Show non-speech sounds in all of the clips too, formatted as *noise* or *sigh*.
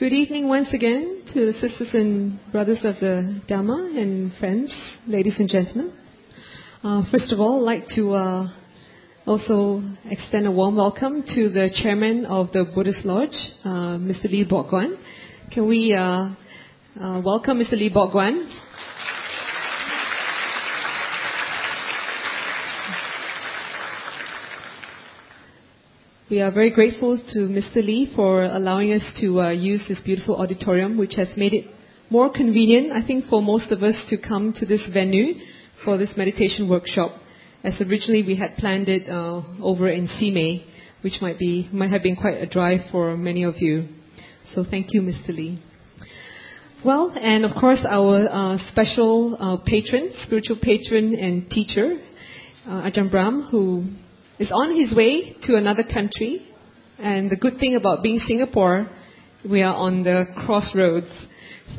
Good evening once again to the sisters and brothers of the Dhamma and friends, ladies and gentlemen. Uh, first of all, I'd like to uh, also extend a warm welcome to the chairman of the Buddhist Lodge, uh, Mr. Lee Bok Guan. Can we uh, uh, welcome Mr. Lee Bok We are very grateful to Mr. Lee for allowing us to uh, use this beautiful auditorium, which has made it more convenient, I think, for most of us to come to this venue for this meditation workshop. As originally we had planned it uh, over in Simei, which might be might have been quite a drive for many of you. So thank you, Mr. Lee. Well, and of course our uh, special uh, patron, spiritual patron and teacher, uh, Ajahn Brahm, who is on his way to another country. And the good thing about being Singapore, we are on the crossroads.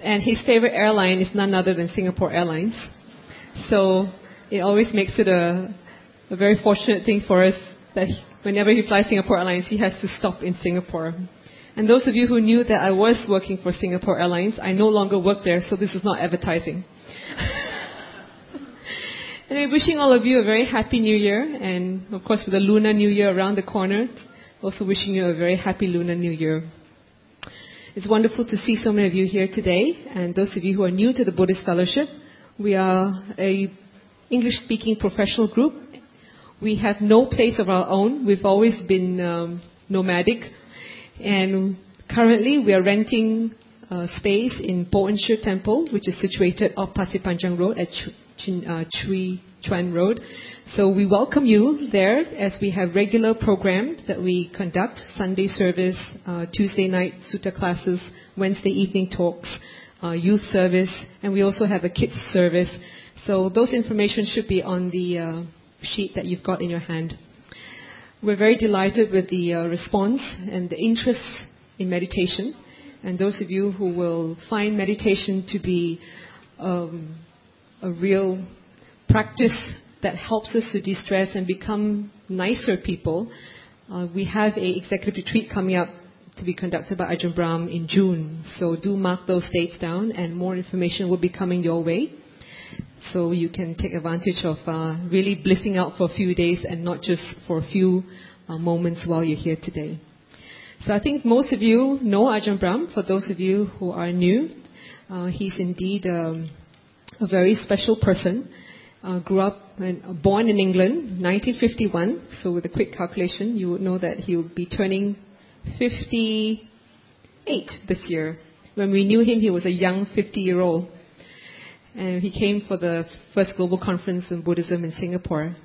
And his favorite airline is none other than Singapore Airlines. So it always makes it a, a very fortunate thing for us that he, whenever he flies Singapore Airlines, he has to stop in Singapore. And those of you who knew that I was working for Singapore Airlines, I no longer work there, so this is not advertising. *laughs* Anyway, wishing all of you a very happy new year, and of course with the Lunar New Year around the corner, also wishing you a very happy Lunar New Year. It's wonderful to see so many of you here today, and those of you who are new to the Buddhist Fellowship, we are a English-speaking professional group. We have no place of our own. We've always been um, nomadic, and currently we are renting uh, space in Po Temple, which is situated off Pasir Panjang Road at Uh, Chwee Chian Road. So we welcome you there as we have regular programs that we conduct, Sunday service, uh, Tuesday night sutta classes, Wednesday evening talks, uh, youth service, and we also have a kids service. So those information should be on the uh, sheet that you've got in your hand. We're very delighted with the uh, response and the interest in meditation. And those of you who will find meditation to be um, a real practice that helps us to de-stress and become nicer people. Uh, we have a executive retreat coming up to be conducted by Ajahn Brahm in June. So do mark those dates down and more information will be coming your way. So you can take advantage of uh, really blissing out for a few days and not just for a few uh, moments while you're here today. So I think most of you know Ajahn Brahm. For those of you who are new, uh, he's indeed um, a very special person. Uh, grew up and uh, born in England, 1951. So with a quick calculation, you would know that he would be turning 58 this year. When we knew him, he was a young 50-year-old, and he came for the first global conference on Buddhism in Singapore.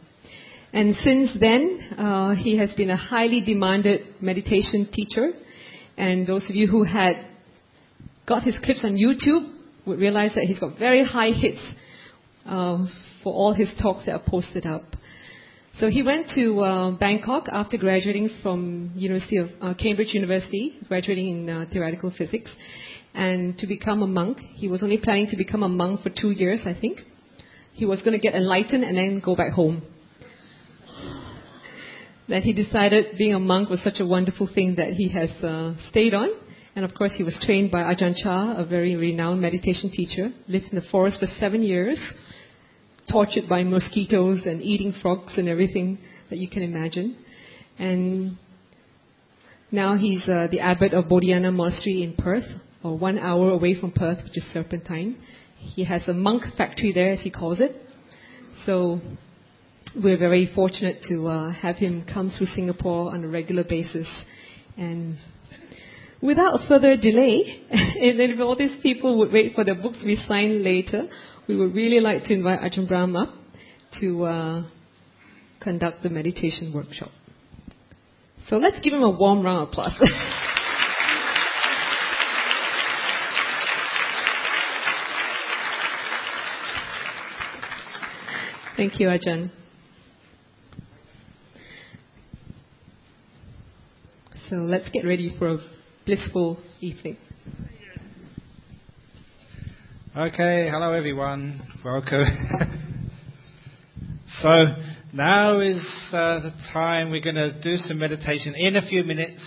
And since then, uh, he has been a highly demanded meditation teacher. And those of you who had got his clips on YouTube would realize that he's got very high hits um, for all his talks that are posted up. So he went to uh, Bangkok after graduating from University of uh, Cambridge University, graduating in uh, theoretical physics, and to become a monk. He was only planning to become a monk for two years, I think. He was going to get enlightened and then go back home. Then he decided being a monk was such a wonderful thing that he has uh, stayed on and of course, he was trained by Ajahn Chah, a very renowned meditation teacher, lived in the forest for seven years, tortured by mosquitoes and eating frogs and everything that you can imagine. And now he's uh, the abbot of Bodhinyana Monastery in Perth, or one hour away from Perth, which is Serpentine. He has a monk factory there, as he calls it. So we're very fortunate to uh, have him come through Singapore on a regular basis and without further delay, *laughs* and if all these people would wait for the books we be signed later, we would really like to invite Ajahn Brahm up to uh, conduct the meditation workshop. So let's give him a warm round of applause. *laughs* Thank you, Ajahn. So let's get ready for a blissful evening. Okay, hello everyone. Welcome. *laughs* so now is uh, the time we're going to do some meditation in a few minutes.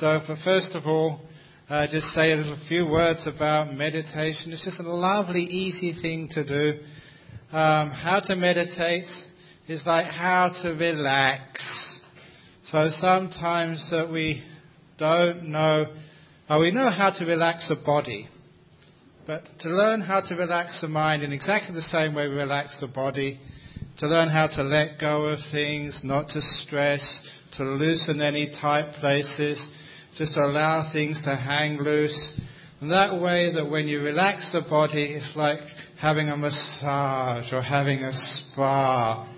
So for first of all, uh, just say a little few words about meditation. It's just a lovely, easy thing to do. Um, how to meditate is like how to relax. So sometimes that we don't know, uh, we know how to relax the body, but to learn how to relax the mind in exactly the same way we relax the body, to learn how to let go of things, not to stress, to loosen any tight places, just to allow things to hang loose. And that way that when you relax the body, it's like having a massage or having a spa.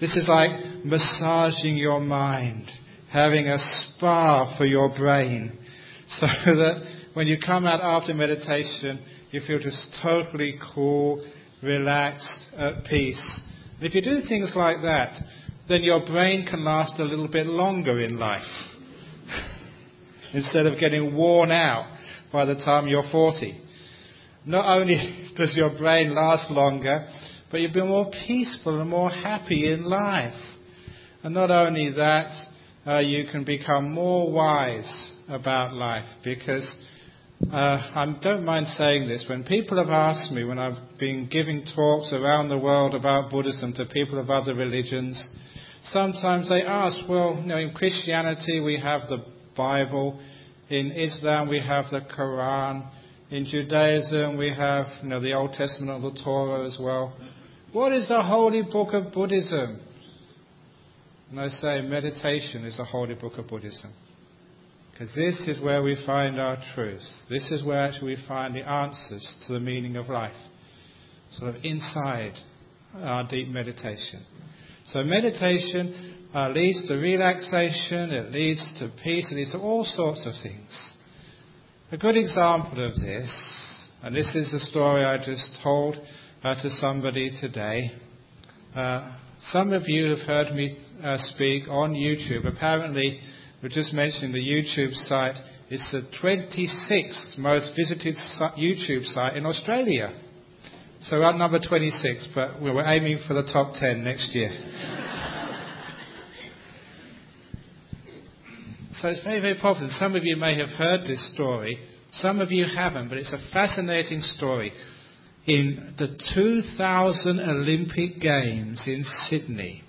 This is like massaging your mind, having a spa for your brain. *laughs* So that when you come out after meditation, you feel just totally cool, relaxed, at peace. And if you do things like that, then your brain can last a little bit longer in life. *laughs* Instead of getting worn out by the time you're 40. Not only *laughs* does your brain last longer, but you'll be more peaceful and more happy in life. And not only that, uh, you can become more wise about life because uh, I don't mind saying this. When people have asked me, when I've been giving talks around the world about Buddhism to people of other religions, sometimes they ask, well, you know, in Christianity we have the Bible, in Islam we have the Quran, in Judaism we have you know, the Old Testament of the Torah as well. What is the holy book of Buddhism? And I say meditation is the holy book of Buddhism. Because this is where we find our truth. This is where actually we find the answers to the meaning of life. Sort of inside our deep meditation. So meditation uh, leads to relaxation, it leads to peace, it leads to all sorts of things. A good example of this, and this is the story I just told uh, to somebody today. Uh, some of you have heard me uh, speak on YouTube. Apparently, we're just mentioning the YouTube site. It's the 26th most visited YouTube site in Australia. So we're at number 26, but we're aiming for the top 10 next year. *laughs* so it's very, very popular. Some of you may have heard this story. Some of you haven't, but it's a fascinating story. In the 2000 Olympic Games in Sydney,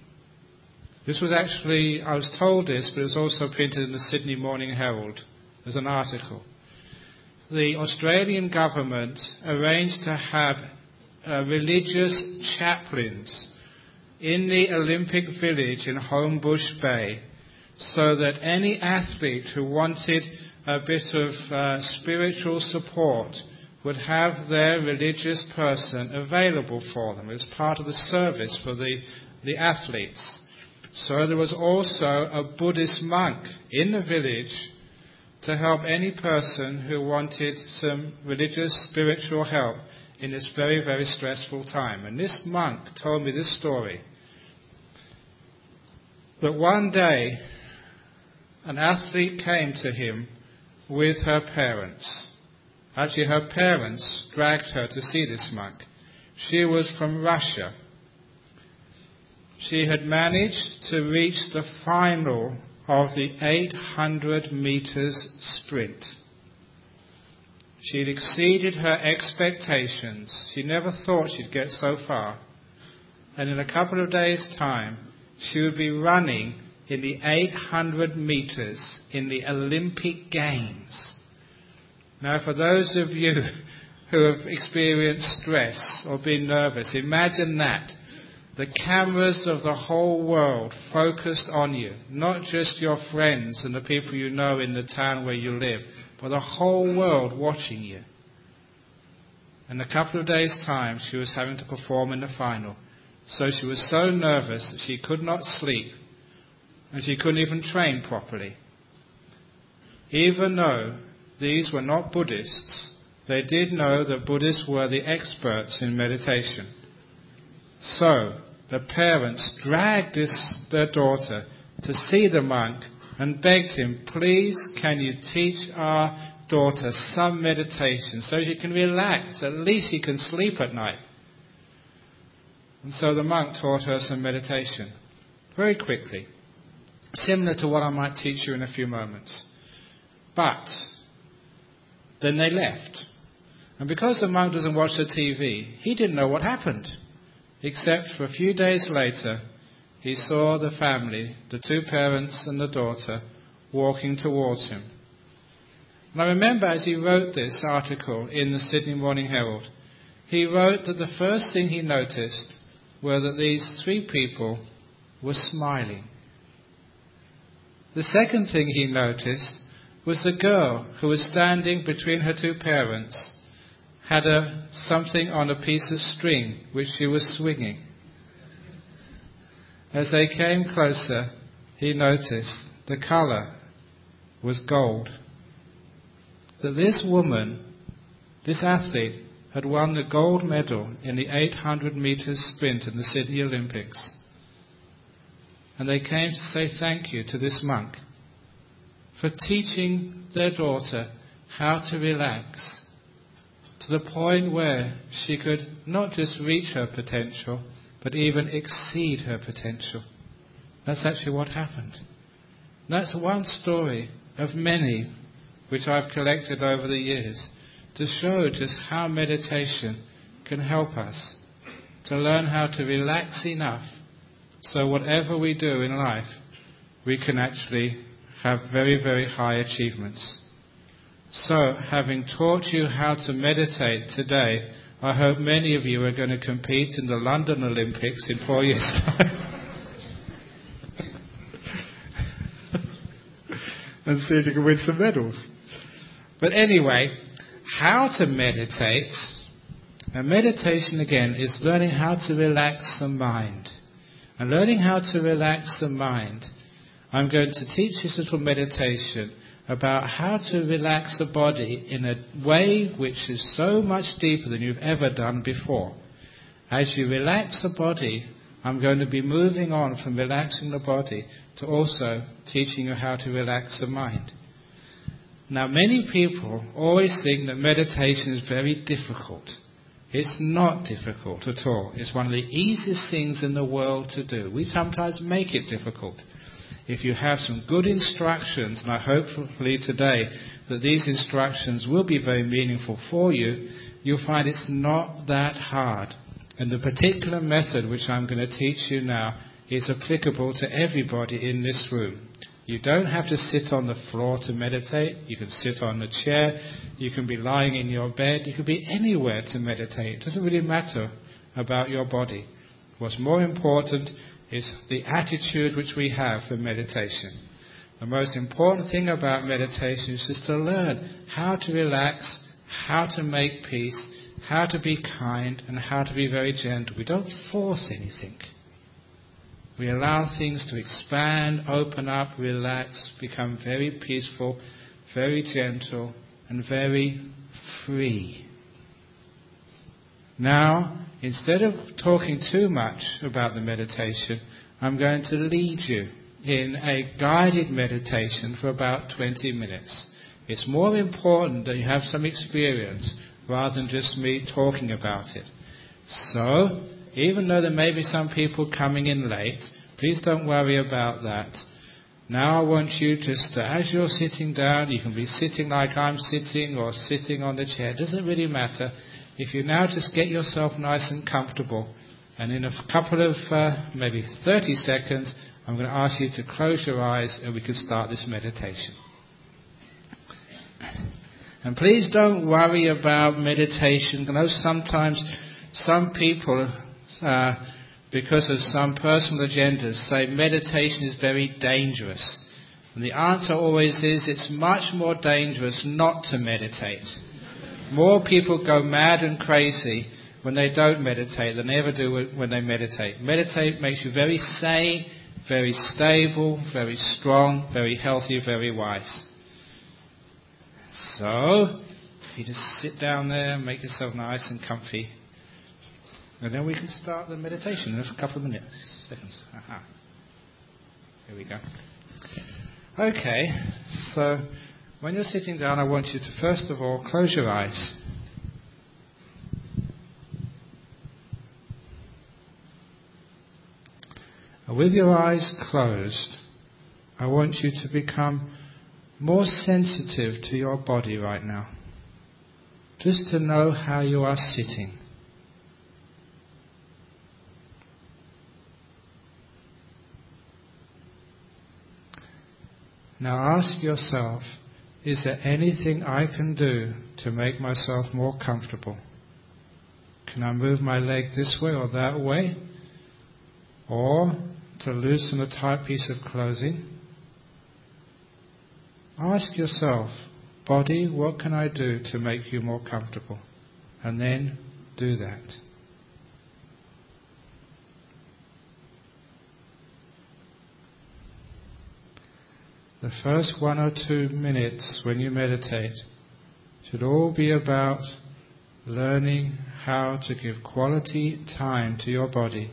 this was actually, I was told this, but it was also printed in the Sydney Morning Herald as an article. The Australian government arranged to have uh, religious chaplains in the Olympic Village in Homebush Bay so that any athlete who wanted a bit of uh, spiritual support would have their religious person available for them as part of the service for the, the athletes. So there was also a Buddhist monk in the village to help any person who wanted some religious, spiritual help in this very, very stressful time. And this monk told me this story that one day an athlete came to him with her parents. Actually, her parents dragged her to see this monk. She was from Russia she had managed to reach the final of the 800 meters sprint. She'd exceeded her expectations. She never thought she'd get so far. And in a couple of days' time, she would be running in the 800 meters in the Olympic Games. Now, for those of you *laughs* who have experienced stress or been nervous, imagine that the cameras of the whole world focused on you, not just your friends and the people you know in the town where you live, but the whole world watching you. In a couple of days' time, she was having to perform in the final. So she was so nervous that she could not sleep, and she couldn't even train properly. Even though these were not Buddhists, they did know that Buddhists were the experts in meditation. So, the parents dragged this, their daughter to see the monk and begged him, please can you teach our daughter some meditation so she can relax, at least she can sleep at night. And so the monk taught her some meditation, very quickly, similar to what I might teach you in a few moments. But then they left. And because the monk doesn't watch the TV, he didn't know what happened. Except for a few days later, he saw the family, the two parents and the daughter, walking towards him. And I remember as he wrote this article in the Sydney Morning Herald, he wrote that the first thing he noticed were that these three people were smiling. The second thing he noticed was the girl who was standing between her two parents had a, something on a piece of string which she was swinging. As they came closer, he noticed the color was gold. That this woman, this athlete, had won the gold medal in the 800 meters sprint in the Sydney Olympics. And they came to say thank you to this monk for teaching their daughter how to relax to the point where she could not just reach her potential, but even exceed her potential. That's actually what happened. That's one story of many which I've collected over the years to show just how meditation can help us to learn how to relax enough so whatever we do in life, we can actually have very, very high achievements. So, having taught you how to meditate today, I hope many of you are going to compete in the London Olympics in four years' time. *laughs* and see if you can win some medals. But anyway, how to meditate. Now, meditation again is learning how to relax the mind. And learning how to relax the mind, I'm going to teach this little meditation about how to relax the body in a way which is so much deeper than you've ever done before. As you relax the body, I'm going to be moving on from relaxing the body to also teaching you how to relax the mind. Now, many people always think that meditation is very difficult. It's not difficult at all. It's one of the easiest things in the world to do. We sometimes make it difficult if you have some good instructions, and I hope hopefully today that these instructions will be very meaningful for you, you'll find it's not that hard. And the particular method which I'm going to teach you now is applicable to everybody in this room. You don't have to sit on the floor to meditate. You can sit on a chair. You can be lying in your bed. You can be anywhere to meditate. It doesn't really matter about your body. What's more important is the attitude which we have for meditation. The most important thing about meditation is just to learn how to relax, how to make peace, how to be kind, and how to be very gentle. We don't force anything. We allow things to expand, open up, relax, become very peaceful, very gentle, and very free. Now, instead of talking too much about the meditation, I'm going to lead you in a guided meditation for about 20 minutes. It's more important that you have some experience rather than just me talking about it. So, even though there may be some people coming in late, please don't worry about that. Now I want you just, to, as you're sitting down, you can be sitting like I'm sitting or sitting on the chair, it doesn't really matter. If you now just get yourself nice and comfortable, and in a couple of uh, maybe 30 seconds, I'm going to ask you to close your eyes and we can start this meditation. And please don't worry about meditation. I know sometimes some people, uh, because of some personal agendas, say meditation is very dangerous. And the answer always is it's much more dangerous not to meditate. More people go mad and crazy when they don't meditate than they ever do when they meditate. Meditate makes you very sane, very stable, very strong, very healthy, very wise. So, if you just sit down there, make yourself nice and comfy, and then we can start the meditation in a couple of minutes, seconds. Aha. Here we go. Okay, so when you're sitting down, I want you to first of all close your eyes. With your eyes closed, I want you to become more sensitive to your body right now. just to know how you are sitting. Now ask yourself, is there anything I can do to make myself more comfortable? Can I move my leg this way or that way? Or to loosen a tight piece of clothing? Ask yourself, body, what can I do to make you more comfortable? And then do that. The first one or two minutes when you meditate should all be about learning how to give quality time to your body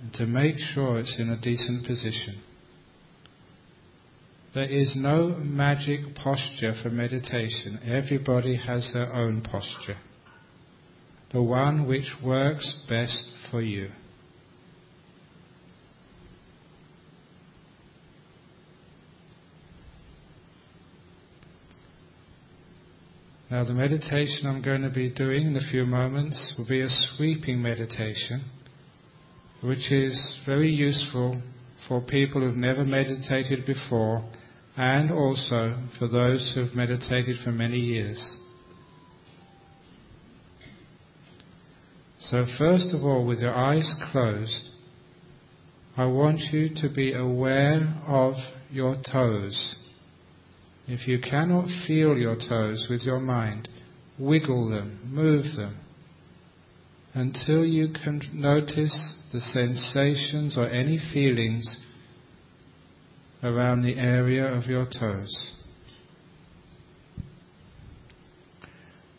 and to make sure it's in a decent position. There is no magic posture for meditation. Everybody has their own posture. The one which works best for you. Now, the meditation I'm going to be doing in a few moments will be a sweeping meditation, which is very useful for people who've never meditated before and also for those who've meditated for many years. So, first of all, with your eyes closed, I want you to be aware of your toes. If you cannot feel your toes with your mind, wiggle them, move them, until you can notice the sensations or any feelings around the area of your toes.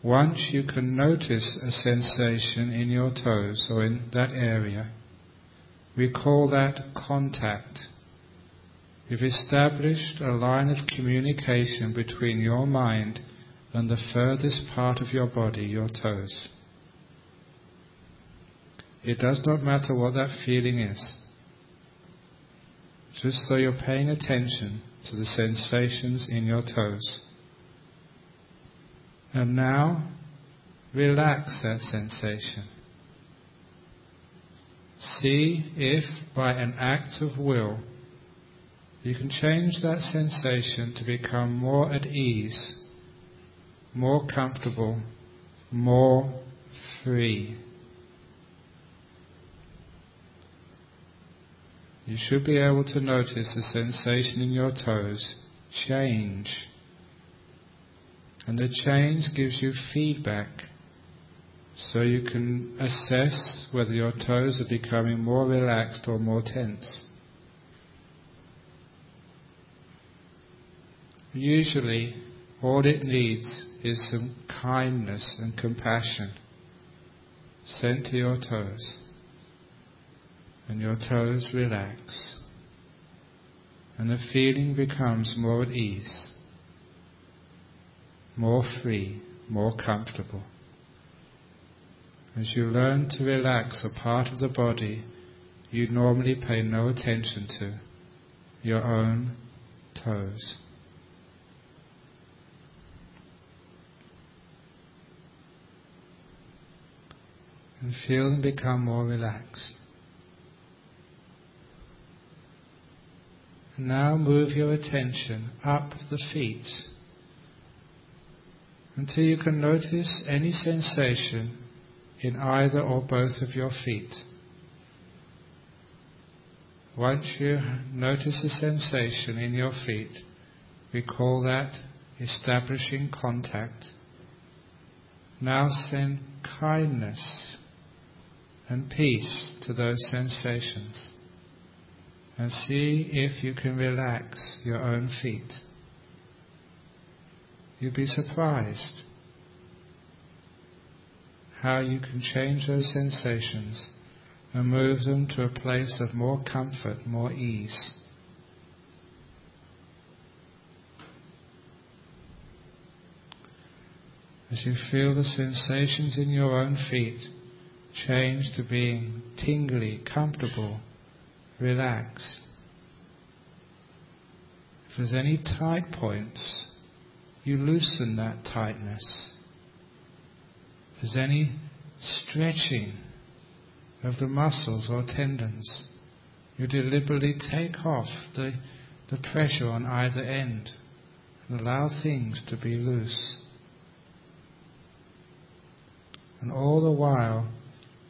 Once you can notice a sensation in your toes or in that area, we call that contact. You've established a line of communication between your mind and the furthest part of your body, your toes. It does not matter what that feeling is. Just so you're paying attention to the sensations in your toes. And now, relax that sensation. See if, by an act of will, you can change that sensation to become more at ease, more comfortable, more free. You should be able to notice the sensation in your toes change. And the change gives you feedback so you can assess whether your toes are becoming more relaxed or more tense. Usually, all it needs is some kindness and compassion sent to your toes. And your toes relax. And the feeling becomes more at ease, more free, more comfortable. As you learn to relax a part of the body you normally pay no attention to, your own toes. And feel them become more relaxed. And now move your attention up the feet until you can notice any sensation in either or both of your feet. Once you notice a sensation in your feet, we call that establishing contact. Now send kindness and peace to those sensations. And see if you can relax your own feet. You'll be surprised how you can change those sensations and move them to a place of more comfort, more ease. As you feel the sensations in your own feet, change to being tingly, comfortable, relaxed. If there's any tight points, you loosen that tightness If there's any stretching of the muscles or tendons, you deliberately take off the, the pressure on either end and allow things to be loose. And all the while,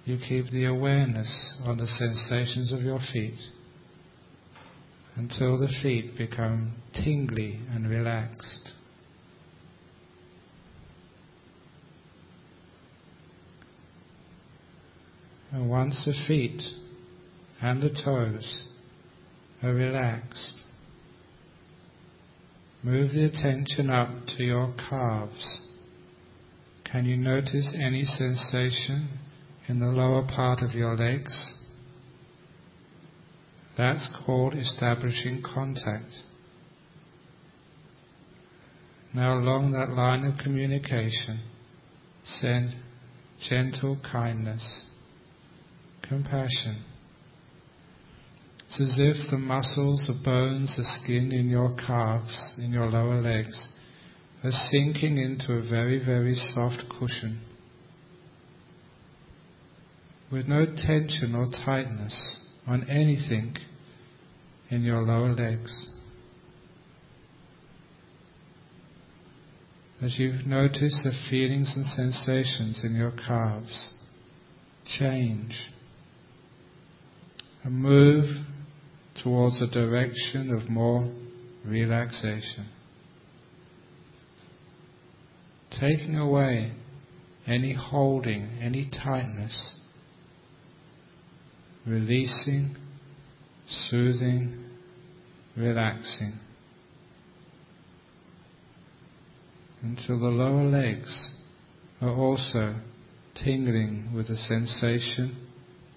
you keep the awareness on the sensations of your feet until the feet become tingly and relaxed. And once the feet and the toes are relaxed, move the attention up to your calves. Can you notice any sensation in the lower part of your legs? That's called establishing contact. Now, along that line of communication, send gentle kindness, compassion. It's as if the muscles, the bones, the skin in your calves, in your lower legs, are sinking into a very, very soft cushion with no tension or tightness on anything in your lower legs. As you notice the feelings and sensations in your calves, change and move towards a direction of more relaxation. Taking away any holding, any tightness releasing, soothing, relaxing. Until the lower legs are also tingling with a sensation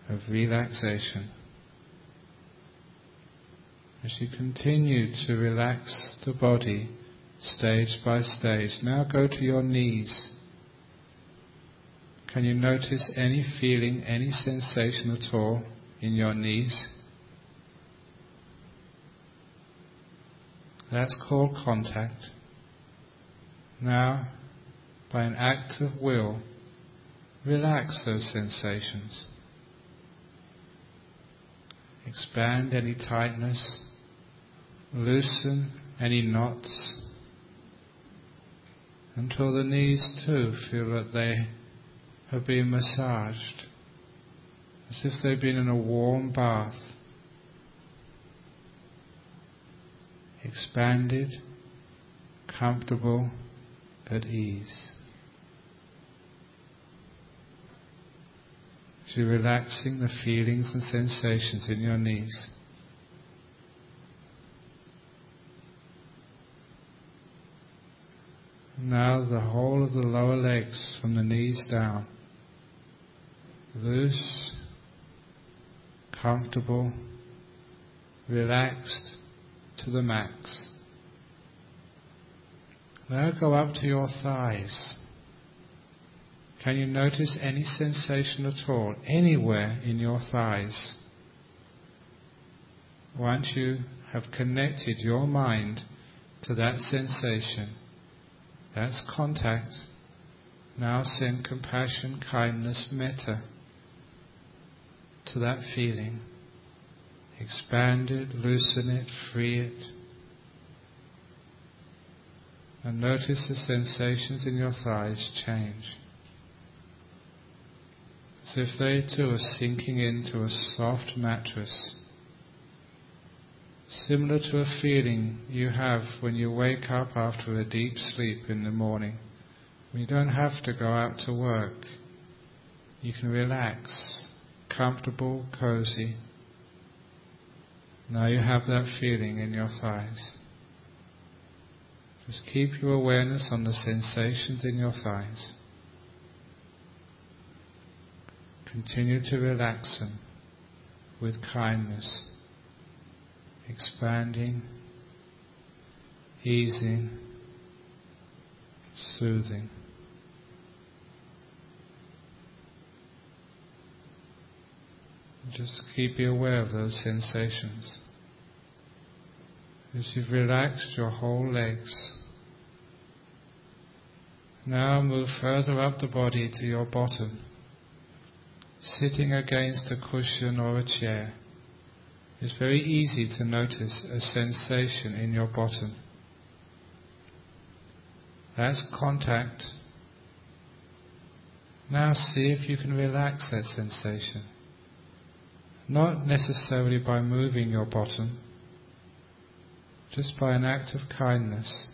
of relaxation. As you continue to relax the body stage by stage, now go to your knees. Can you notice any feeling, any sensation at all? In your knees. That's called contact. Now, by an act of will, relax those sensations. Expand any tightness, loosen any knots, until the knees too feel that they have been massaged as if they've been in a warm bath, expanded, comfortable, at ease. As you're relaxing the feelings and sensations in your knees. Now the whole of the lower legs from the knees down. Loose comfortable, relaxed to the max. Now go up to your thighs. Can you notice any sensation at all, anywhere in your thighs? Once you have connected your mind to that sensation, that's contact. Now send compassion, kindness, metta to that feeling. Expand it, loosen it, free it. And notice the sensations in your thighs change. As if they too are sinking into a soft mattress. Similar to a feeling you have when you wake up after a deep sleep in the morning. You don't have to go out to work. You can relax comfortable, cozy. Now you have that feeling in your thighs. Just keep your awareness on the sensations in your thighs. Continue to relax them with kindness, expanding, easing, soothing. Just keep you aware of those sensations. As you've relaxed your whole legs, Now move further up the body to your bottom. Sitting against a cushion or a chair, it's very easy to notice a sensation in your bottom. That's contact. Now see if you can relax that sensation. Not necessarily by moving your bottom, just by an act of kindness,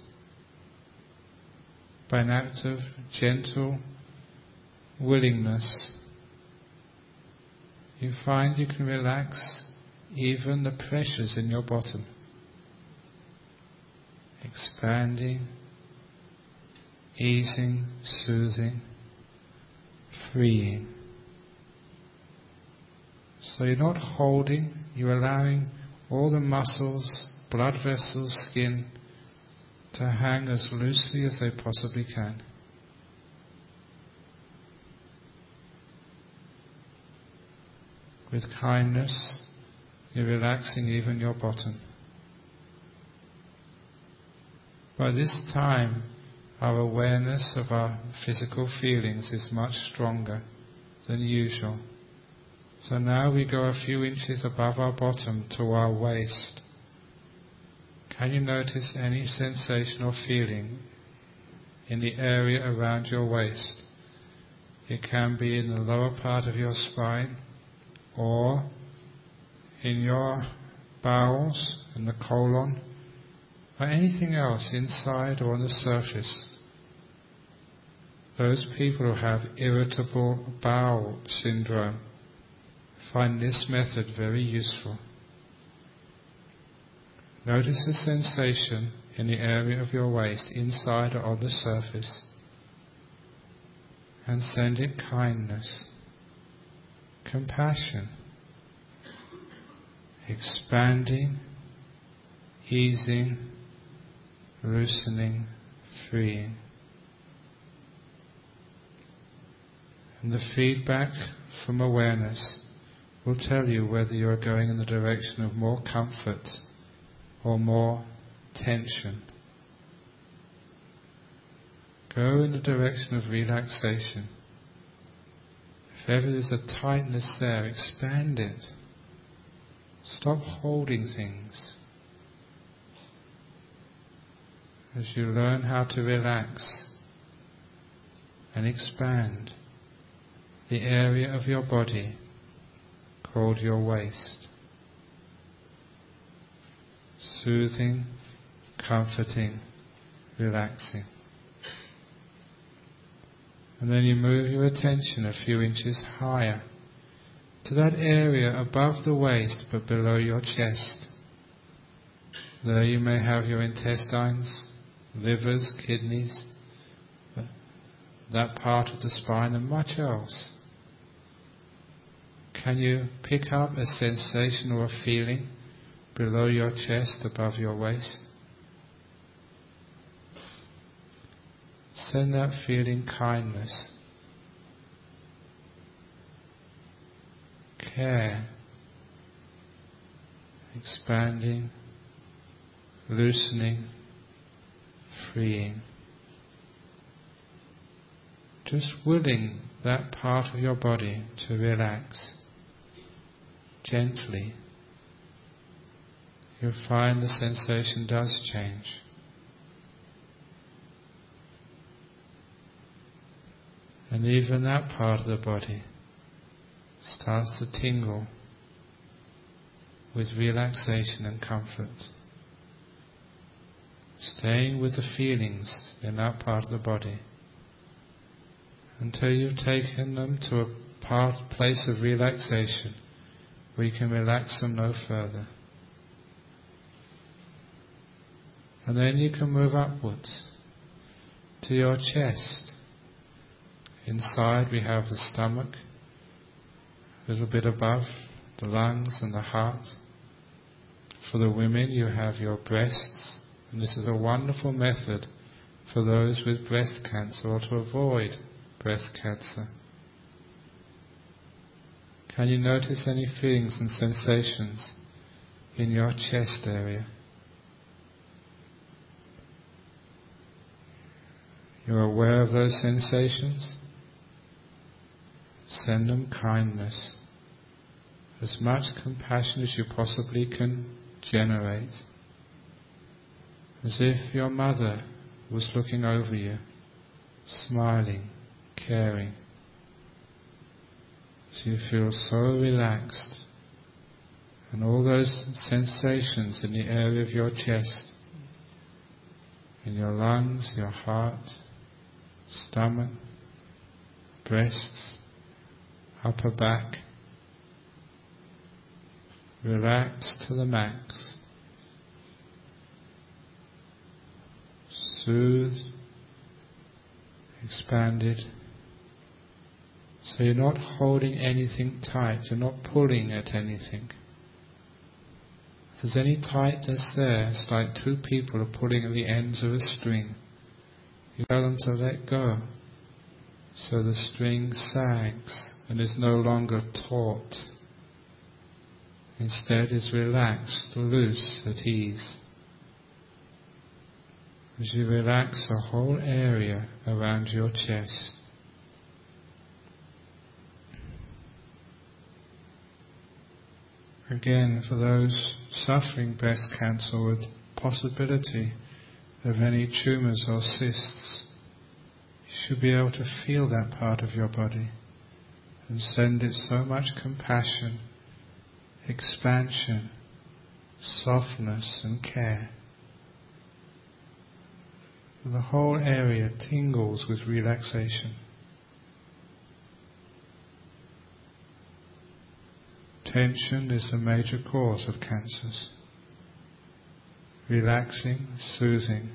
by an act of gentle willingness. You find you can relax even the pressures in your bottom, expanding, easing, soothing, freeing. So you're not holding, you're allowing all the muscles, blood vessels, skin to hang as loosely as they possibly can. With kindness, you're relaxing even your bottom. By this time, our awareness of our physical feelings is much stronger than usual. So now we go a few inches above our bottom to our waist. Can you notice any sensation or feeling in the area around your waist? It can be in the lower part of your spine or in your bowels, in the colon, or anything else inside or on the surface. Those people who have irritable bowel syndrome find this method very useful. Notice the sensation in the area of your waist, inside or on the surface, and send it kindness, compassion expanding, easing, loosening, freeing. And the feedback from awareness will tell you whether you are going in the direction of more comfort or more tension. Go in the direction of relaxation. If ever there's a tightness there, expand it. Stop holding things. As you learn how to relax and expand the area of your body called your waist. Soothing, comforting, relaxing. And then you move your attention a few inches higher to that area above the waist but below your chest. There you may have your intestines, livers, kidneys, that part of the spine and much else. Can you pick up a sensation or a feeling below your chest, above your waist? Send that feeling kindness care, expanding, loosening, freeing. Just willing that part of your body to relax gently. You'll find the sensation does change. And even that part of the body starts to tingle with relaxation and comfort. Staying with the feelings in that part of the body until you've taken them to a part, place of relaxation you can relax them no further. And then you can move upwards to your chest. Inside we have the stomach a little bit above the lungs and the heart. For the women, you have your breasts, and this is a wonderful method for those with breast cancer or to avoid breast cancer. Can you notice any feelings and sensations in your chest area? You're aware of those sensations. Send them kindness. As much compassion as you possibly can generate. As if your mother was looking over you, smiling, caring. So you feel so relaxed. And all those sensations in the area of your chest, in your lungs, your heart, stomach, breasts, upper back, relax to the max. Soothed, expanded. So you're not holding anything tight, you're not pulling at anything. If there's any tightness there, it's like two people are pulling at the ends of a string. You tell them to let go. So the string sags and is no longer taut. Instead is relaxed, loose, at ease. As you relax the whole area around your chest. Again, for those suffering breast cancer with possibility of any tumours or cysts, you should be able to feel that part of your body and send it so much compassion, expansion, softness and care. The whole area tingles with relaxation. Tension is the major cause of cancers. Relaxing, soothing,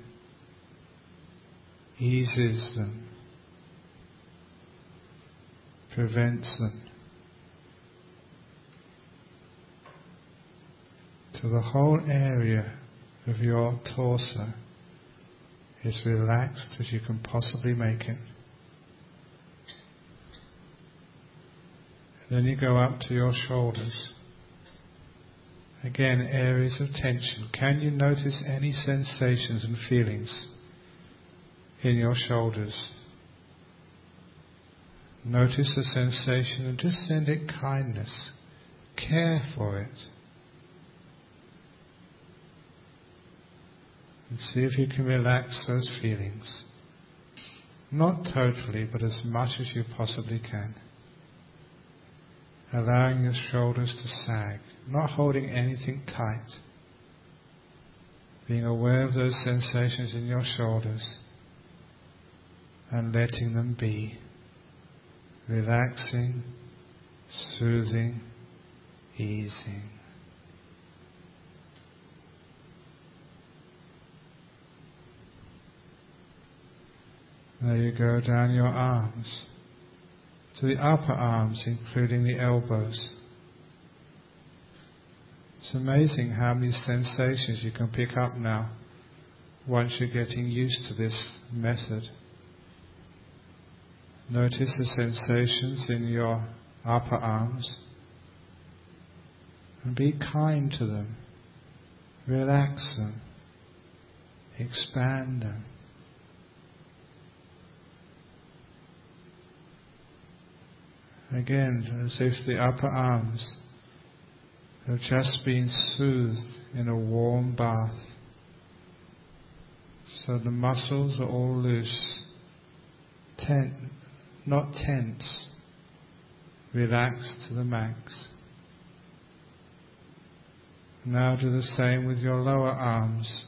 eases them, prevents them. To the whole area of your torso is relaxed as you can possibly make it. Then you go up to your shoulders. Again, areas of tension. Can you notice any sensations and feelings in your shoulders? Notice the sensation and just send it kindness. Care for it. And see if you can relax those feelings. Not totally, but as much as you possibly can allowing your shoulders to sag, not holding anything tight, being aware of those sensations in your shoulders and letting them be, relaxing, soothing, easing. There you go down your arms to the upper arms, including the elbows. It's amazing how many sensations you can pick up now once you're getting used to this method. Notice the sensations in your upper arms and be kind to them. Relax them. Expand them. Again, as if the upper arms have just been soothed in a warm bath. So the muscles are all loose, ten, not tense, relaxed to the max. Now do the same with your lower arms,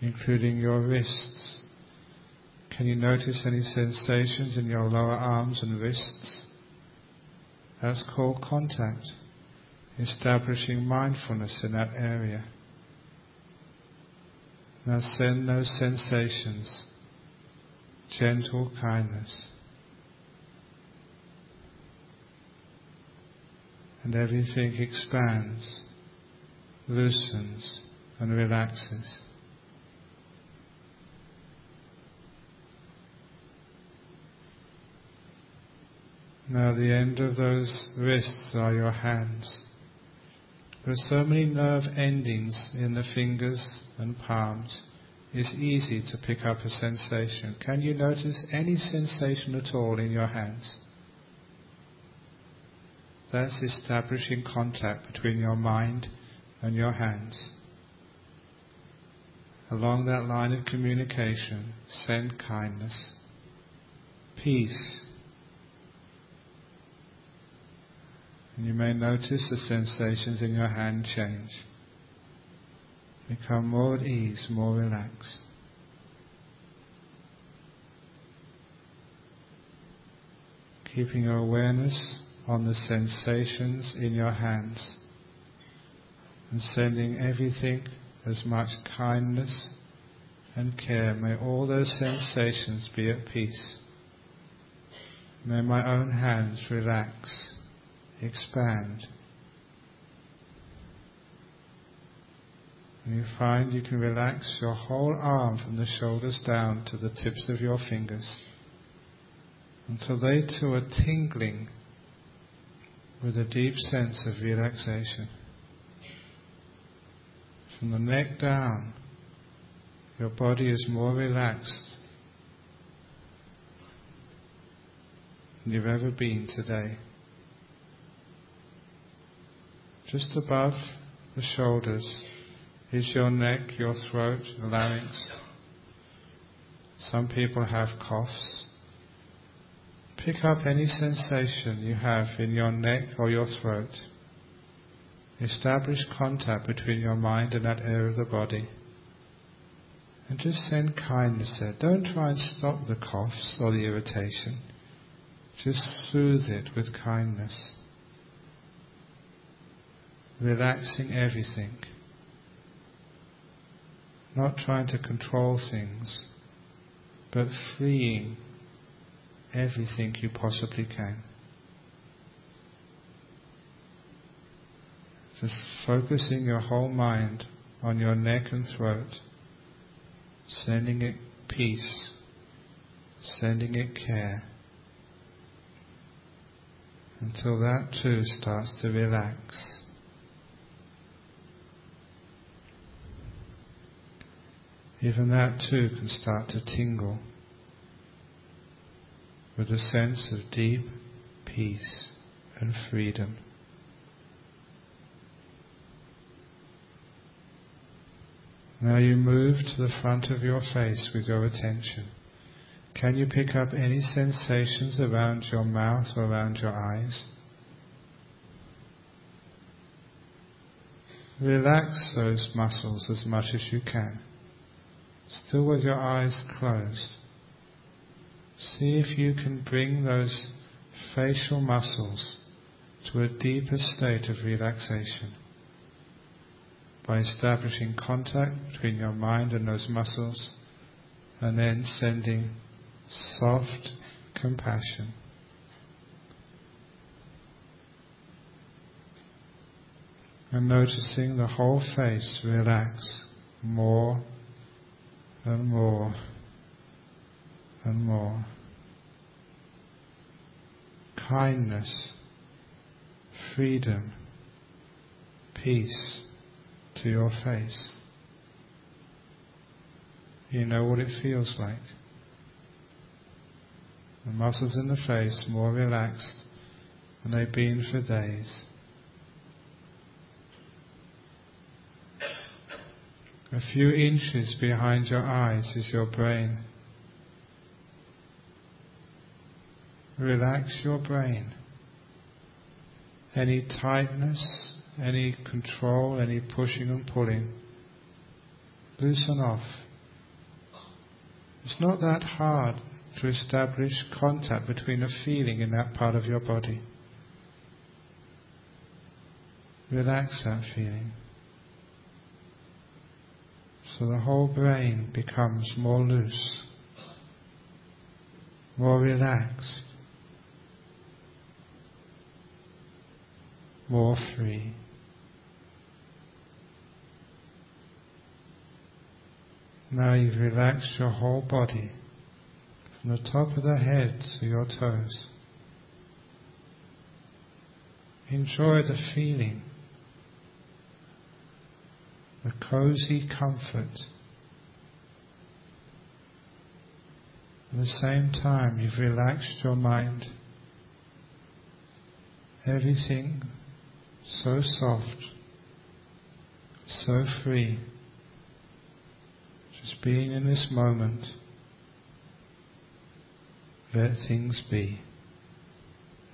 including your wrists. Can you notice any sensations in your lower arms and wrists? That's called contact, establishing mindfulness in that area. Now send those sensations, gentle kindness. And everything expands, loosens, and relaxes. Now the end of those wrists are your hands. There are so many nerve endings in the fingers and palms it's easy to pick up a sensation. Can you notice any sensation at all in your hands? That's establishing contact between your mind and your hands. Along that line of communication, send kindness, peace. And you may notice the sensations in your hand change. Become more at ease, more relaxed. Keeping your awareness on the sensations in your hands and sending everything as much kindness and care. May all those sensations be at peace. May my own hands relax, expand. And you find you can relax your whole arm from the shoulders down to the tips of your fingers until they too are tingling with a deep sense of relaxation. From the neck down, your body is more relaxed than you've ever been today. Just above the shoulders is your neck, your throat, the larynx. Some people have coughs. Pick up any sensation you have in your neck or your throat. Establish contact between your mind and that area of the body. And just send kindness there. Don't try and stop the coughs or the irritation. Just soothe it with kindness. Relaxing everything. Not trying to control things, but freeing everything you possibly can. Just focusing your whole mind on your neck and throat, sending it peace, sending it care, until that too starts to relax. Even that too can start to tingle with a sense of deep peace and freedom. Now you move to the front of your face with your attention. Can you pick up any sensations around your mouth or around your eyes? Relax those muscles as much as you can, still with your eyes closed. See if you can bring those facial muscles to a deeper state of relaxation by establishing contact between your mind and those muscles and then sending soft compassion. And noticing the whole face relax more and more and more. Kindness, freedom, peace to your face. You know what it feels like. The muscles in the face more relaxed than they've been for days. A few inches behind your eyes is your brain. Relax your brain. Any tightness, any control, any pushing and pulling, loosen off. It's not that hard to establish contact between a feeling in that part of your body. Relax that feeling. So the whole brain becomes more loose, more relaxed. more free. Now you've relaxed your whole body from the top of the head to your toes. Enjoy the feeling, the cozy comfort At the same time, you've relaxed your mind. Everything so soft, so free. Just being in this moment. Let things be.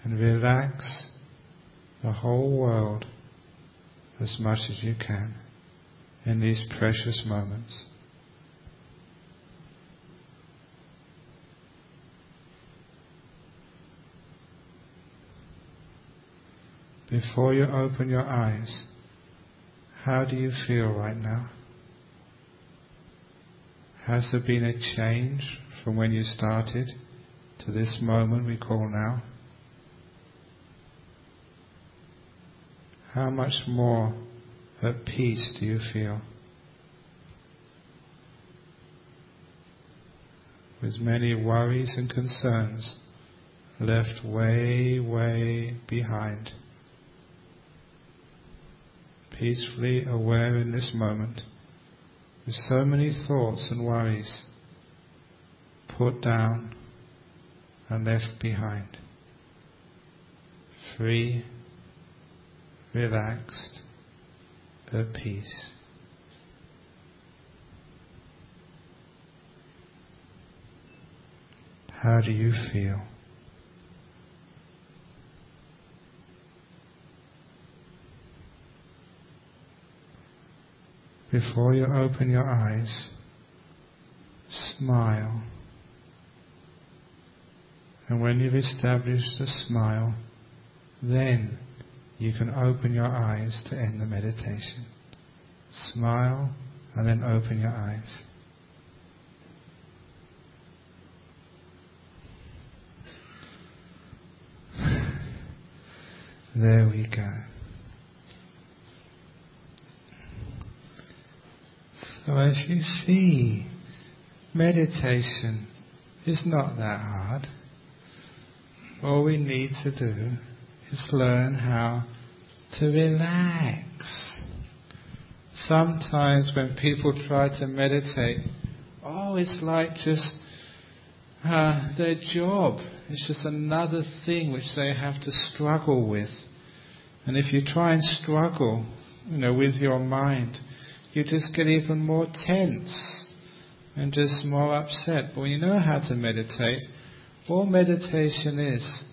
And relax the whole world as much as you can in these precious moments. Before you open your eyes, how do you feel right now? Has there been a change from when you started to this moment we call now? How much more at peace do you feel? With many worries and concerns left way, way behind. Peacefully aware in this moment, with so many thoughts and worries put down and left behind. Free, relaxed, at peace. How do you feel? Before you open your eyes, smile. And when you've established a smile, then you can open your eyes to end the meditation. Smile and then open your eyes. There we go. So as you see, meditation is not that hard. All we need to do is learn how to relax. Sometimes when people try to meditate, oh, it's like just uh, their job. It's just another thing which they have to struggle with. And if you try and struggle, you know, with your mind, you just get even more tense and just more upset. But when you know how to meditate, all meditation is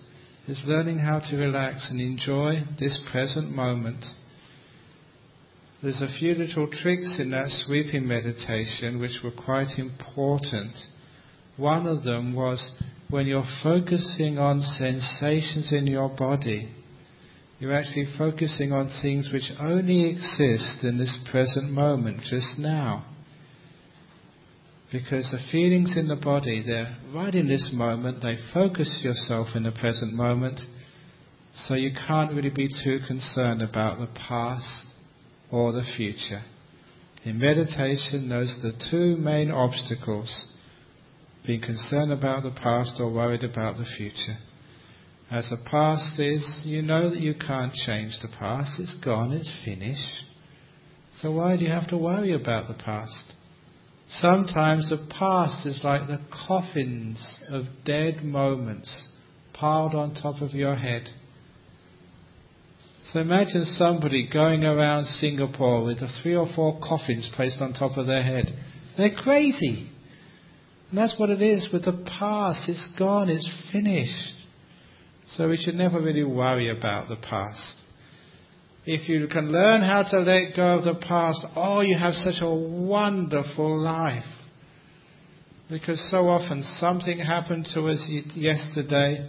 is learning how to relax and enjoy this present moment. There's a few little tricks in that sweeping meditation which were quite important. One of them was when you're focusing on sensations in your body, you're actually focusing on things which only exist in this present moment, just now. Because the feelings in the body, they're right in this moment, they focus yourself in the present moment, so you can't really be too concerned about the past or the future. In meditation, those are the two main obstacles being concerned about the past or worried about the future. As the past is, you know that you can't change the past, it's gone, it's finished. So why do you have to worry about the past? Sometimes the past is like the coffins of dead moments piled on top of your head. So imagine somebody going around Singapore with three or four coffins placed on top of their head. They're crazy. And that's what it is with the past. It's gone, it's finished. So we should never really worry about the past if you can learn how to let go of the past, oh, you have such a wonderful life. Because so often something happened to us yesterday,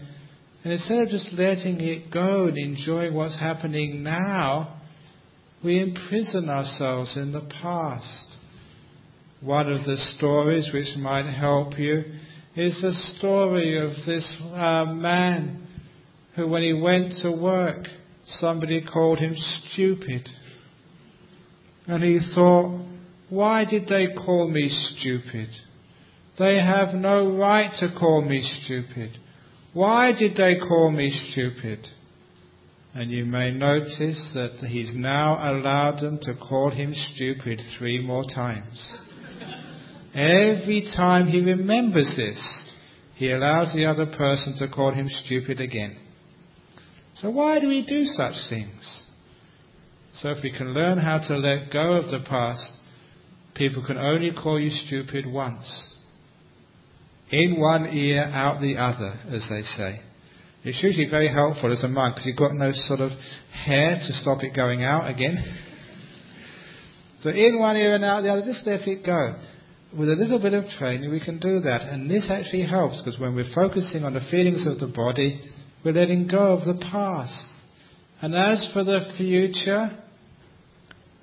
and instead of just letting it go and enjoying what's happening now, we imprison ourselves in the past. One of the stories which might help you is the story of this uh, man who, when he went to work, somebody called him stupid. And he thought, why did they call me stupid? They have no right to call me stupid. Why did they call me stupid? And you may notice that he's now allowed them to call him stupid three more times. Every time he remembers this, he allows the other person to call him stupid again. So why do we do such things? So if we can learn how to let go of the past, people can only call you stupid once. In one ear, out the other, as they say. It's usually very helpful as a monk because you've got no sort of hair to stop it going out again. so in one ear and out the other, just let it go. With a little bit of training, we can do that. And this actually helps because when we're focusing on the feelings of the body, we're letting go of the past. And as for the future,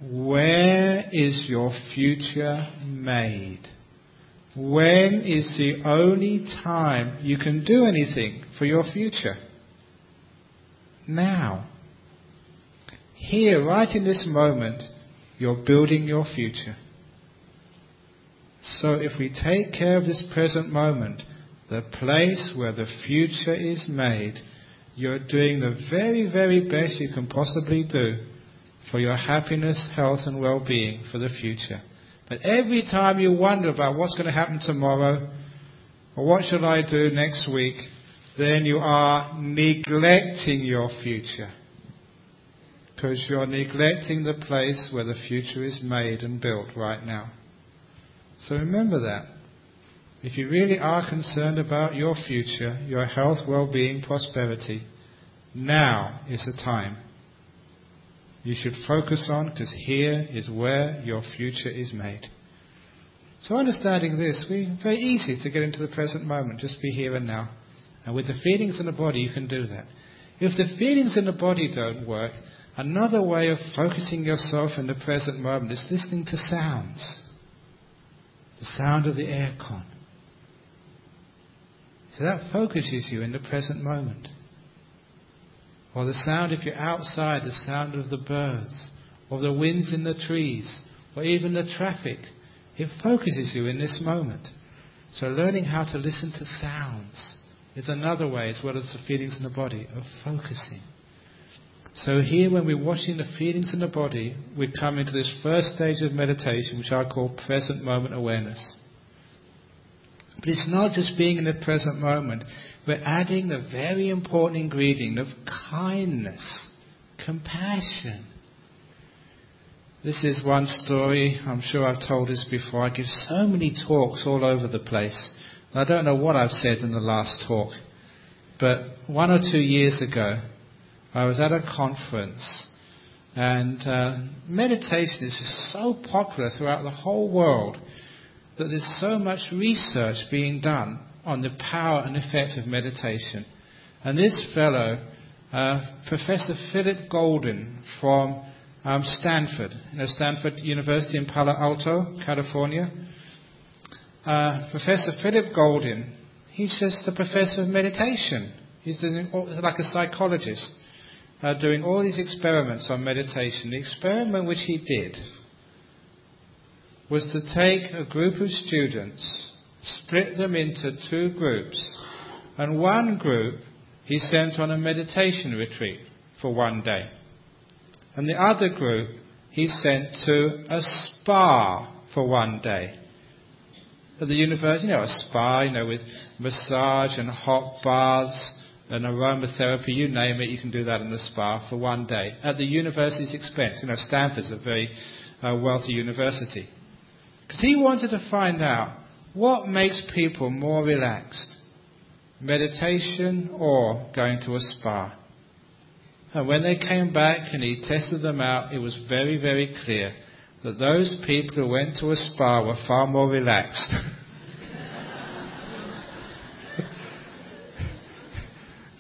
where is your future made? When is the only time you can do anything for your future? Now. Here, right in this moment, you're building your future. So if we take care of this present moment, the place where the future is made, you're doing the very, very best you can possibly do for your happiness, health, and well being for the future. But every time you wonder about what's going to happen tomorrow, or what should I do next week, then you are neglecting your future. Because you're neglecting the place where the future is made and built right now. So remember that. If you really are concerned about your future, your health, well-being, prosperity, now is the time. You should focus on because here is where your future is made. So understanding this, we very easy to get into the present moment, just be here and now. And with the feelings in the body, you can do that. If the feelings in the body don't work, another way of focusing yourself in the present moment is listening to sounds. The sound of the aircon. So that focuses you in the present moment. Or the sound, if you're outside, the sound of the birds, or the winds in the trees, or even the traffic. It focuses you in this moment. So learning how to listen to sounds is another way, as well as the feelings in the body, of focusing. So here, when we're watching the feelings in the body, we come into this first stage of meditation, which I call present moment awareness. But it's not just being in the present moment. We're adding the very important ingredient of kindness, compassion. This is one story, I'm sure I've told this before. I give so many talks all over the place. I don't know what I've said in the last talk. But one or two years ago, I was at a conference and uh, meditation is so popular throughout the whole world that there's so much research being done on the power and effect of meditation. And this fellow, uh, Professor Philip Goldin from um, Stanford, you know, Stanford University in Palo Alto, California. Uh, professor Philip Goldin, he's just a professor of meditation. He's like a psychologist, uh, doing all these experiments on meditation. The experiment which he did was to take a group of students, split them into two groups, and one group he sent on a meditation retreat for one day. And the other group he sent to a spa for one day. At the university, you know, a spa, you know, with massage and hot baths and aromatherapy, you name it, you can do that in the spa for one day. At the university's expense. You know, Stanford's a very uh, wealthy university. Because he wanted to find out what makes people more relaxed meditation or going to a spa. And when they came back and he tested them out, it was very, very clear that those people who went to a spa were far more relaxed. *laughs*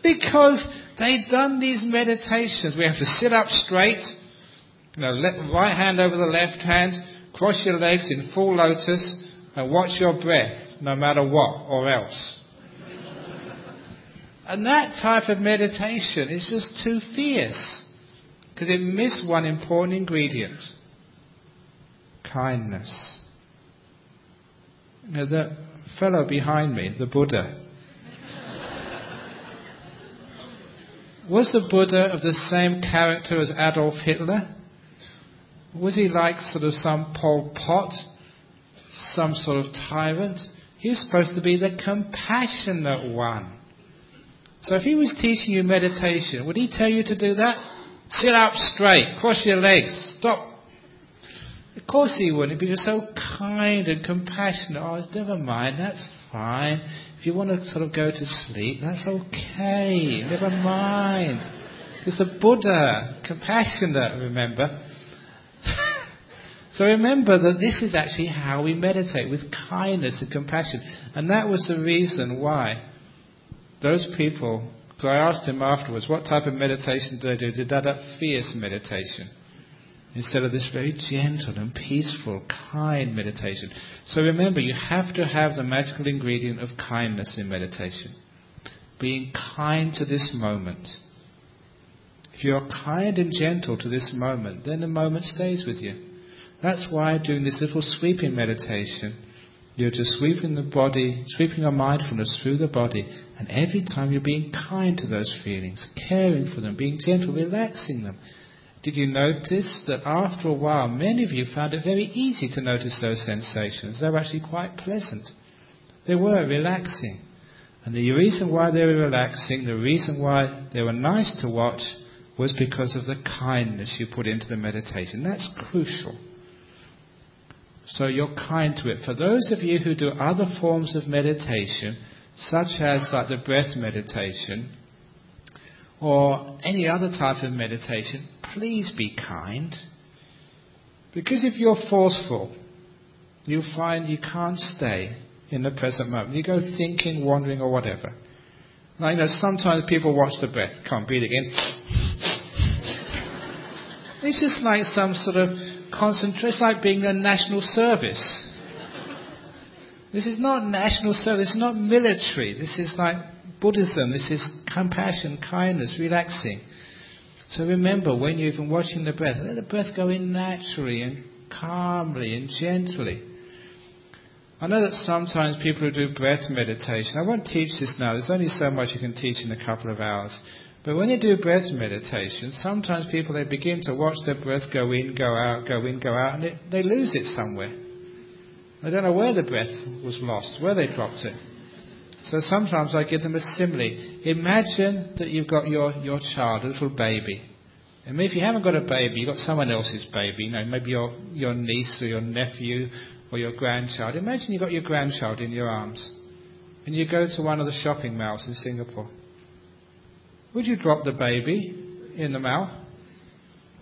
because they'd done these meditations. We have to sit up straight, you know, right hand over the left hand, Cross your legs in full lotus and watch your breath, no matter what or else. and that type of meditation is just too fierce because it missed one important ingredient kindness. Now, the fellow behind me, the Buddha, was the Buddha of the same character as Adolf Hitler? Was he like sort of some Pol Pot, some sort of tyrant? He's supposed to be the compassionate one. So if he was teaching you meditation, would he tell you to do that? Sit up straight, cross your legs, stop. Of course he wouldn't. He'd be so kind and compassionate. Oh, never mind, that's fine. If you want to sort of go to sleep, that's okay. Never mind. Because the Buddha, compassionate, remember? So remember that this is actually how we meditate, with kindness and compassion. And that was the reason why those people, so I asked him afterwards, what type of meditation did they do? Did they do fierce meditation? Instead of this very gentle and peaceful, kind meditation. So remember, you have to have the magical ingredient of kindness in meditation. Being kind to this moment. If you're kind and gentle to this moment, then the moment stays with you. That's why doing this little sweeping meditation, you're just sweeping the body, sweeping your mindfulness through the body, and every time you're being kind to those feelings, caring for them, being gentle, relaxing them. Did you notice that after a while, many of you found it very easy to notice those sensations? They were actually quite pleasant. They were relaxing. And the reason why they were relaxing, the reason why they were nice to watch, was because of the kindness you put into the meditation. That's crucial. So you're kind to it. For those of you who do other forms of meditation, such as like the breath meditation, or any other type of meditation, please be kind. Because if you're forceful, you'll find you can't stay in the present moment. You go thinking, wandering, or whatever. Now, you know, sometimes people watch the breath. Can't breathe again. *laughs* it's just like some sort of concentration. It's like being in a national service. This is not national service. Is not military. This is like Buddhism. This is compassion, kindness, relaxing. So remember, when you're even watching the breath, let the breath go in naturally and calmly and gently. I know that sometimes people who do breath meditation, I won't teach this now, there's only so much you can teach in a couple of hours. But when you do breath meditation, sometimes people they begin to watch their breath go in, go out, go in, go out, and it, they lose it somewhere. They don't know where the breath was lost, where they dropped it. So sometimes I give them a simile. Imagine that you've got your, your child, a little baby. And if you haven't got a baby, you've got someone else's baby, you know, maybe your, your niece or your nephew or your grandchild. Imagine you've got your grandchild in your arms. And you go to one of the shopping malls in Singapore. Would you drop the baby in the mouth?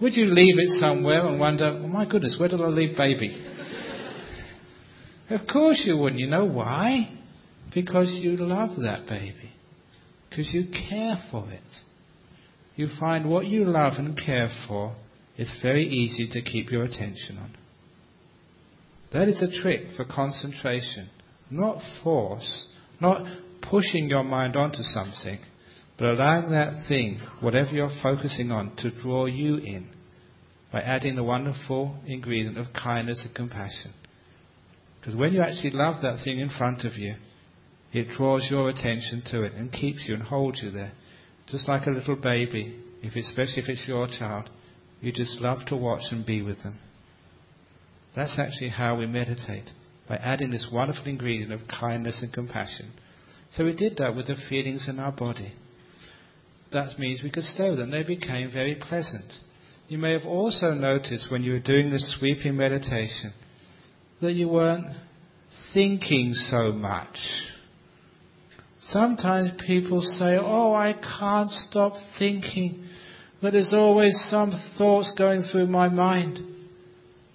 Would you leave it somewhere and wonder, oh my goodness, where did I leave baby? of course you wouldn't. You know why? Because you love that baby. Because you care for it. You find what you love and care for, it's very easy to keep your attention on. That is a trick for concentration. Not force, not pushing your mind onto something, but allowing that thing, whatever you're focusing on, to draw you in by adding the wonderful ingredient of kindness and compassion. Because when you actually love that thing in front of you, it draws your attention to it and keeps you and holds you there. Just like a little baby, if especially if it's your child, you just love to watch and be with them. That's actually how we meditate, by adding this wonderful ingredient of kindness and compassion. So we did that with the feelings in our body. That means we could stay with them. They became very pleasant. You may have also noticed when you were doing the sweeping meditation that you weren't thinking so much. Sometimes people say, Oh, I can't stop thinking, but there's always some thoughts going through my mind.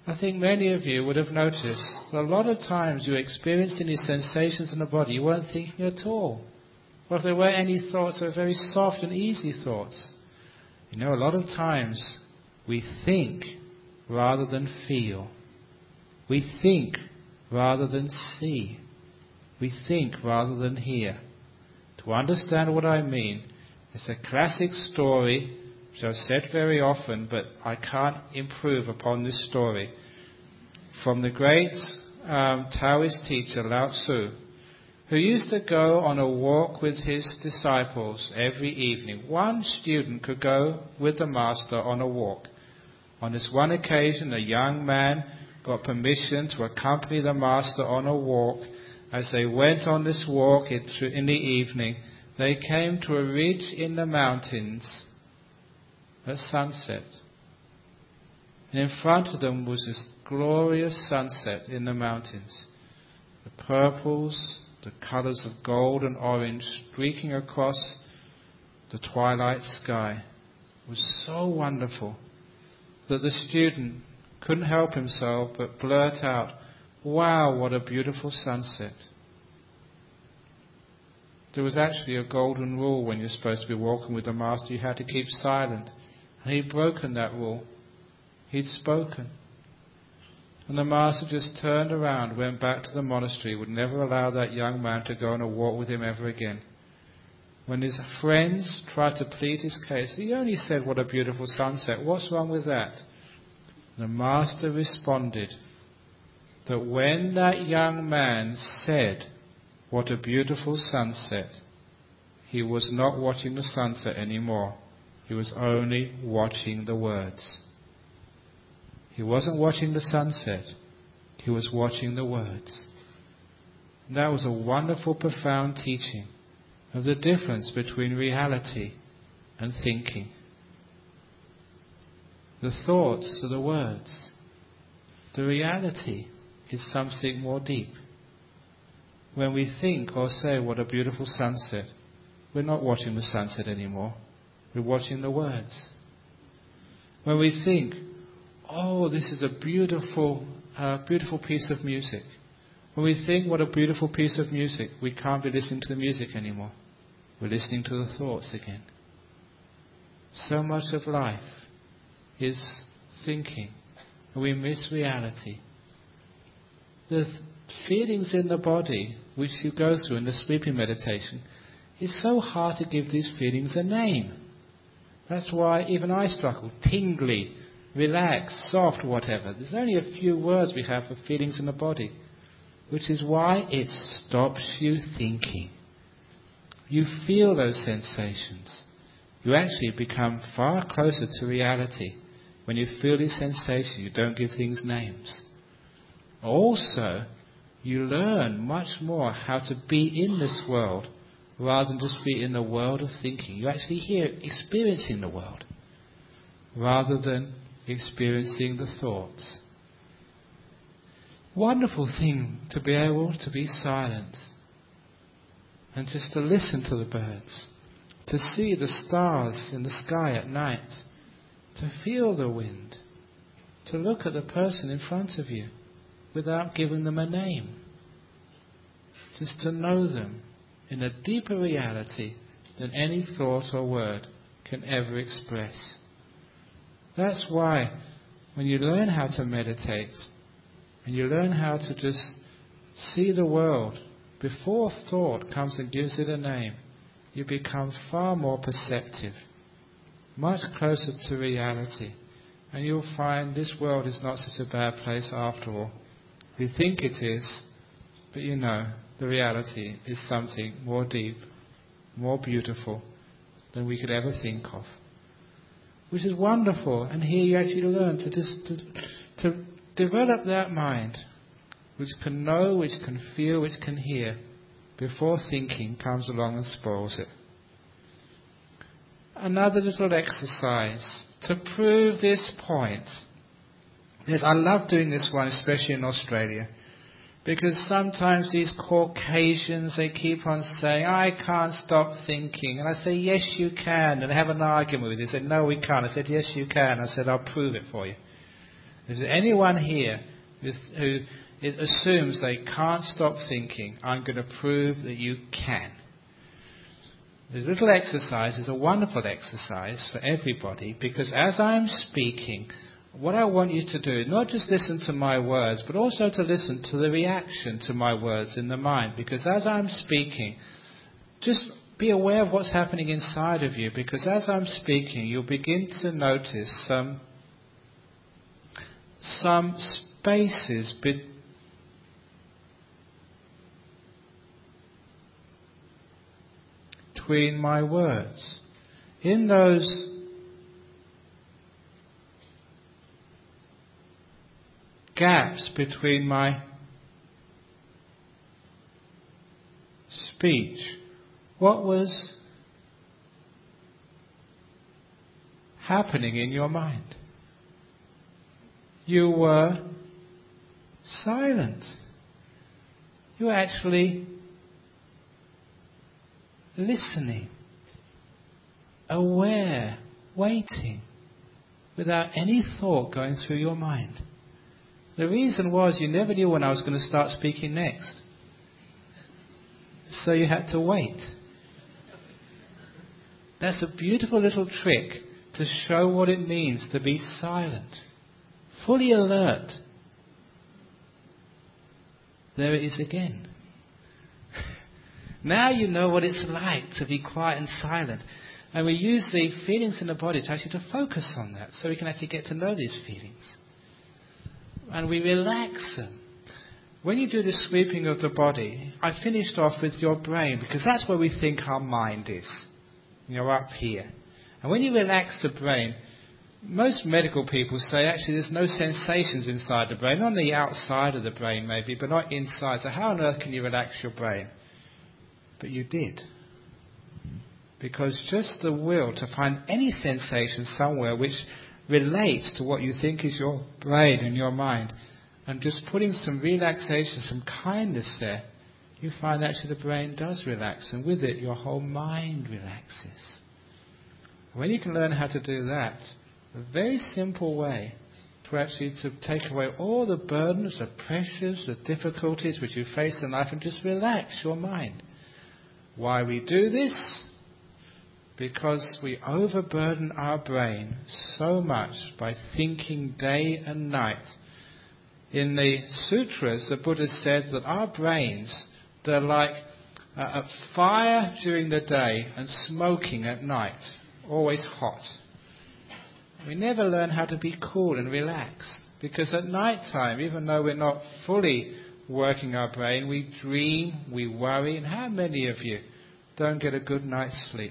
I think many of you would have noticed that a lot of times you're experiencing these sensations in the body, you weren't thinking at all. Or if there were any thoughts, they were very soft and easy thoughts. You know, a lot of times we think rather than feel. We think rather than see. We think rather than hear. To understand what I mean, it's a classic story which I've said very often, but I can't improve upon this story. From the great um, Taoist teacher Lao Tzu, who used to go on a walk with his disciples every evening. One student could go with the master on a walk. On this one occasion, a young man got permission to accompany the master on a walk, as they went on this walk in the evening, they came to a ridge in the mountains at sunset. And in front of them was this glorious sunset in the mountains. The purples, the colours of gold and orange streaking across the twilight sky was so wonderful that the student couldn't help himself but blurt out, Wow, what a beautiful sunset. There was actually a golden rule when you're supposed to be walking with the Master. You had to keep silent. And he'd broken that rule. He'd spoken. And the Master just turned around, went back to the monastery, would never allow that young man to go on a walk with him ever again. When his friends tried to plead his case, he only said, What a beautiful sunset. What's wrong with that? The Master responded that when that young man said, What a beautiful sunset, he was not watching the sunset anymore. He was only watching the words. He wasn't watching the sunset, he was watching the words. And that was a wonderful, profound teaching of the difference between reality and thinking. The thoughts are the words. The reality is something more deep. When we think or say, What a beautiful sunset, we're not watching the sunset anymore. We're watching the words. When we think, Oh, this is a beautiful, uh, beautiful piece of music. When we think, What a beautiful piece of music, we can't be listening to the music anymore. We're listening to the thoughts again. So much of life is thinking, and we miss reality. The feelings in the body which you go through in the sweeping meditation, it's so hard to give these feelings a name. That's why even I struggle. Tingly, relaxed, soft, whatever. There's only a few words we have for feelings in the body, which is why it stops you thinking. You feel those sensations. You actually become far closer to reality when you feel these sensations, you don't give things names. Also, you learn much more how to be in this world rather than just be in the world of thinking. You actually hear experiencing the world rather than experiencing the thoughts. Wonderful thing to be able to be silent and just to listen to the birds, to see the stars in the sky at night to feel the wind, to look at the person in front of you without giving them a name, just to know them in a deeper reality than any thought or word can ever express. That's why when you learn how to meditate and you learn how to just see the world before thought comes and gives it a name, you become far more perceptive much closer to reality. And you'll find this world is not such a bad place after all. We think it is, but you know, the reality is something more deep, more beautiful than we could ever think of. Which is wonderful, and here you actually learn to just to, to develop that mind, which can know, which can feel, which can hear, before thinking comes along and spoils it another little exercise to prove this point. Yes, I love doing this one, especially in Australia. Because sometimes these Caucasians, they keep on saying, I can't stop thinking. And I say, yes, you can. And they have an argument with you. They say, no, we can't. I said, yes, you can. I said, I'll prove it for you. Is there anyone here who assumes they can't stop thinking, I'm going to prove that you can. This little exercise is a wonderful exercise for everybody because as I'm speaking, what I want you to do, not just listen to my words, but also to listen to the reaction to my words in the mind. Because as I'm speaking, just be aware of what's happening inside of you. Because as I'm speaking, you'll begin to notice some, some spaces be- between my words. In those gaps between my speech, what was happening in your mind? You were silent. You were actually listening, aware, waiting, without any thought going through your mind. The reason was you never knew when I was going to start speaking next. So you had to wait. That's a beautiful little trick to show what it means to be silent, fully alert. There it is again. *laughs* now you know what it's like to be quiet and silent. And we use the feelings in the body to actually to focus on that so we can actually get to know these feelings. And we relax them. When you do the sweeping of the body, I finished off with your brain because that's where we think our mind is. You're up here. And when you relax the brain, most medical people say actually there's no sensations inside the brain, on the outside of the brain maybe, but not inside. So how on earth can you relax your brain? But you did. Because just the will to find any sensation somewhere which relates to what you think is your brain and your mind, and just putting some relaxation, some kindness there, you find actually the brain does relax, and with it your whole mind relaxes. When you can learn how to do that, a very simple way to actually to take away all the burdens, the pressures, the difficulties which you face in life and just relax your mind. Why we do this? Because we overburden our brain so much by thinking day and night. In the sutras, the Buddha said that our brains, they're like uh, a fire during the day and smoking at night, always hot. We never learn how to be cool and relaxed because at night time, even though we're not fully working our brain, we dream, we worry, and how many of you don't get a good night's sleep?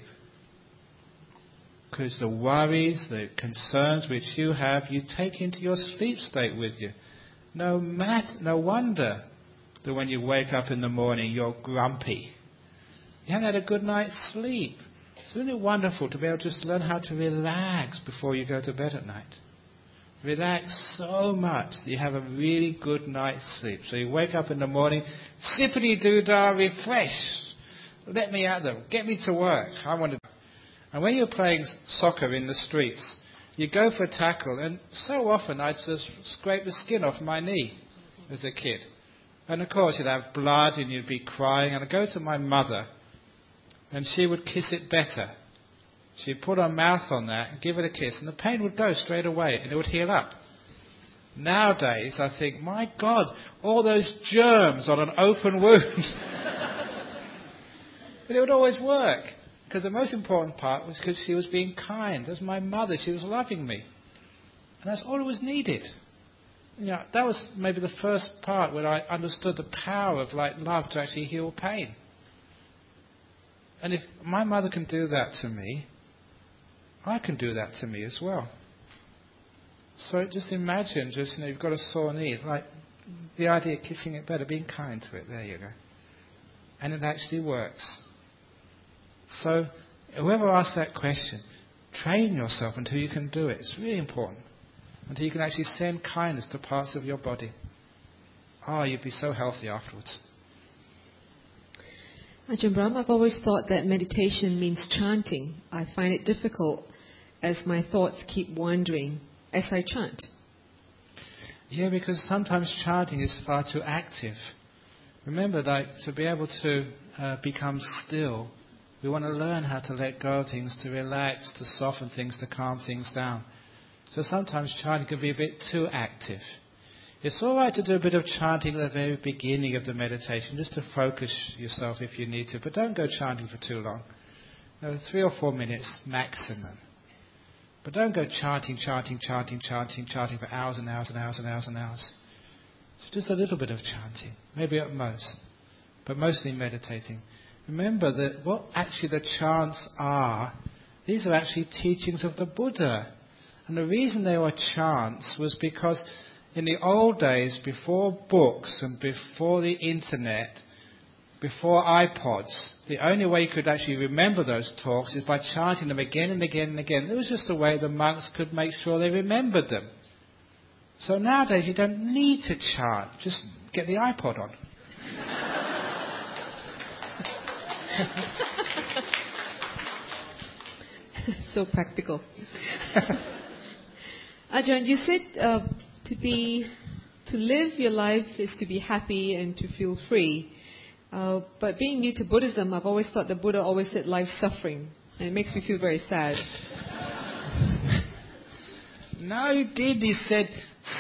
Because the worries, the concerns which you have, you take into your sleep state with you. No, mat- no wonder that when you wake up in the morning, you're grumpy. You haven't had a good night's sleep. Isn't it wonderful to be able to just learn how to relax before you go to bed at night? Relax so much that you have a really good night's sleep. So you wake up in the morning, sippity doo dah, refreshed. Let me out there. Get me to work. I want to and when you're playing soccer in the streets, you go for a tackle, and so often I'd just scrape the skin off my knee as a kid. And of course, you'd have blood and you'd be crying. And I'd go to my mother, and she would kiss it better. She'd put her mouth on that and give it a kiss, and the pain would go straight away and it would heal up. Nowadays, I think, my God, all those germs on an open wound. *laughs* but it would always work. Because the most important part was because she was being kind. As my mother, she was loving me. And that's all it was needed. You know, that was maybe the first part where I understood the power of like love to actually heal pain. And if my mother can do that to me, I can do that to me as well. So just imagine, just you know, you've got a sore knee, like the idea of kissing it better, being kind to it. There you go, and it actually works. So, whoever asks that question, train yourself until you can do it. It's really important. Until you can actually send kindness to parts of your body. Ah, oh, you'd be so healthy afterwards. Ajahn Brahm, I've always thought that meditation means chanting. I find it difficult as my thoughts keep wandering as I chant. Yeah, because sometimes chanting is far too active. Remember that to be able to uh, become still we want to learn how to let go of things, to relax, to soften things, to calm things down. So sometimes chanting can be a bit too active. It's all right to do a bit of chanting at the very beginning of the meditation, just to focus yourself if you need to, but don't go chanting for too long. Know, three or four minutes maximum. But don't go chanting, chanting, chanting, chanting, chanting for hours and hours and hours and hours and hours. So just a little bit of chanting, maybe at most, but mostly meditating. Remember that what actually the chants are, these are actually teachings of the Buddha. And the reason they were chants was because in the old days, before books and before the internet, before iPods, the only way you could actually remember those talks is by chanting them again and again and again. It was just a way the monks could make sure they remembered them. So nowadays you don't need to chant, just get the iPod on. So practical. Ajahn, you said uh, to be, to live your life is to be happy and to feel free. Uh, but being new to Buddhism, I've always thought the Buddha always said life suffering, and it makes me feel very sad. no, he did. He said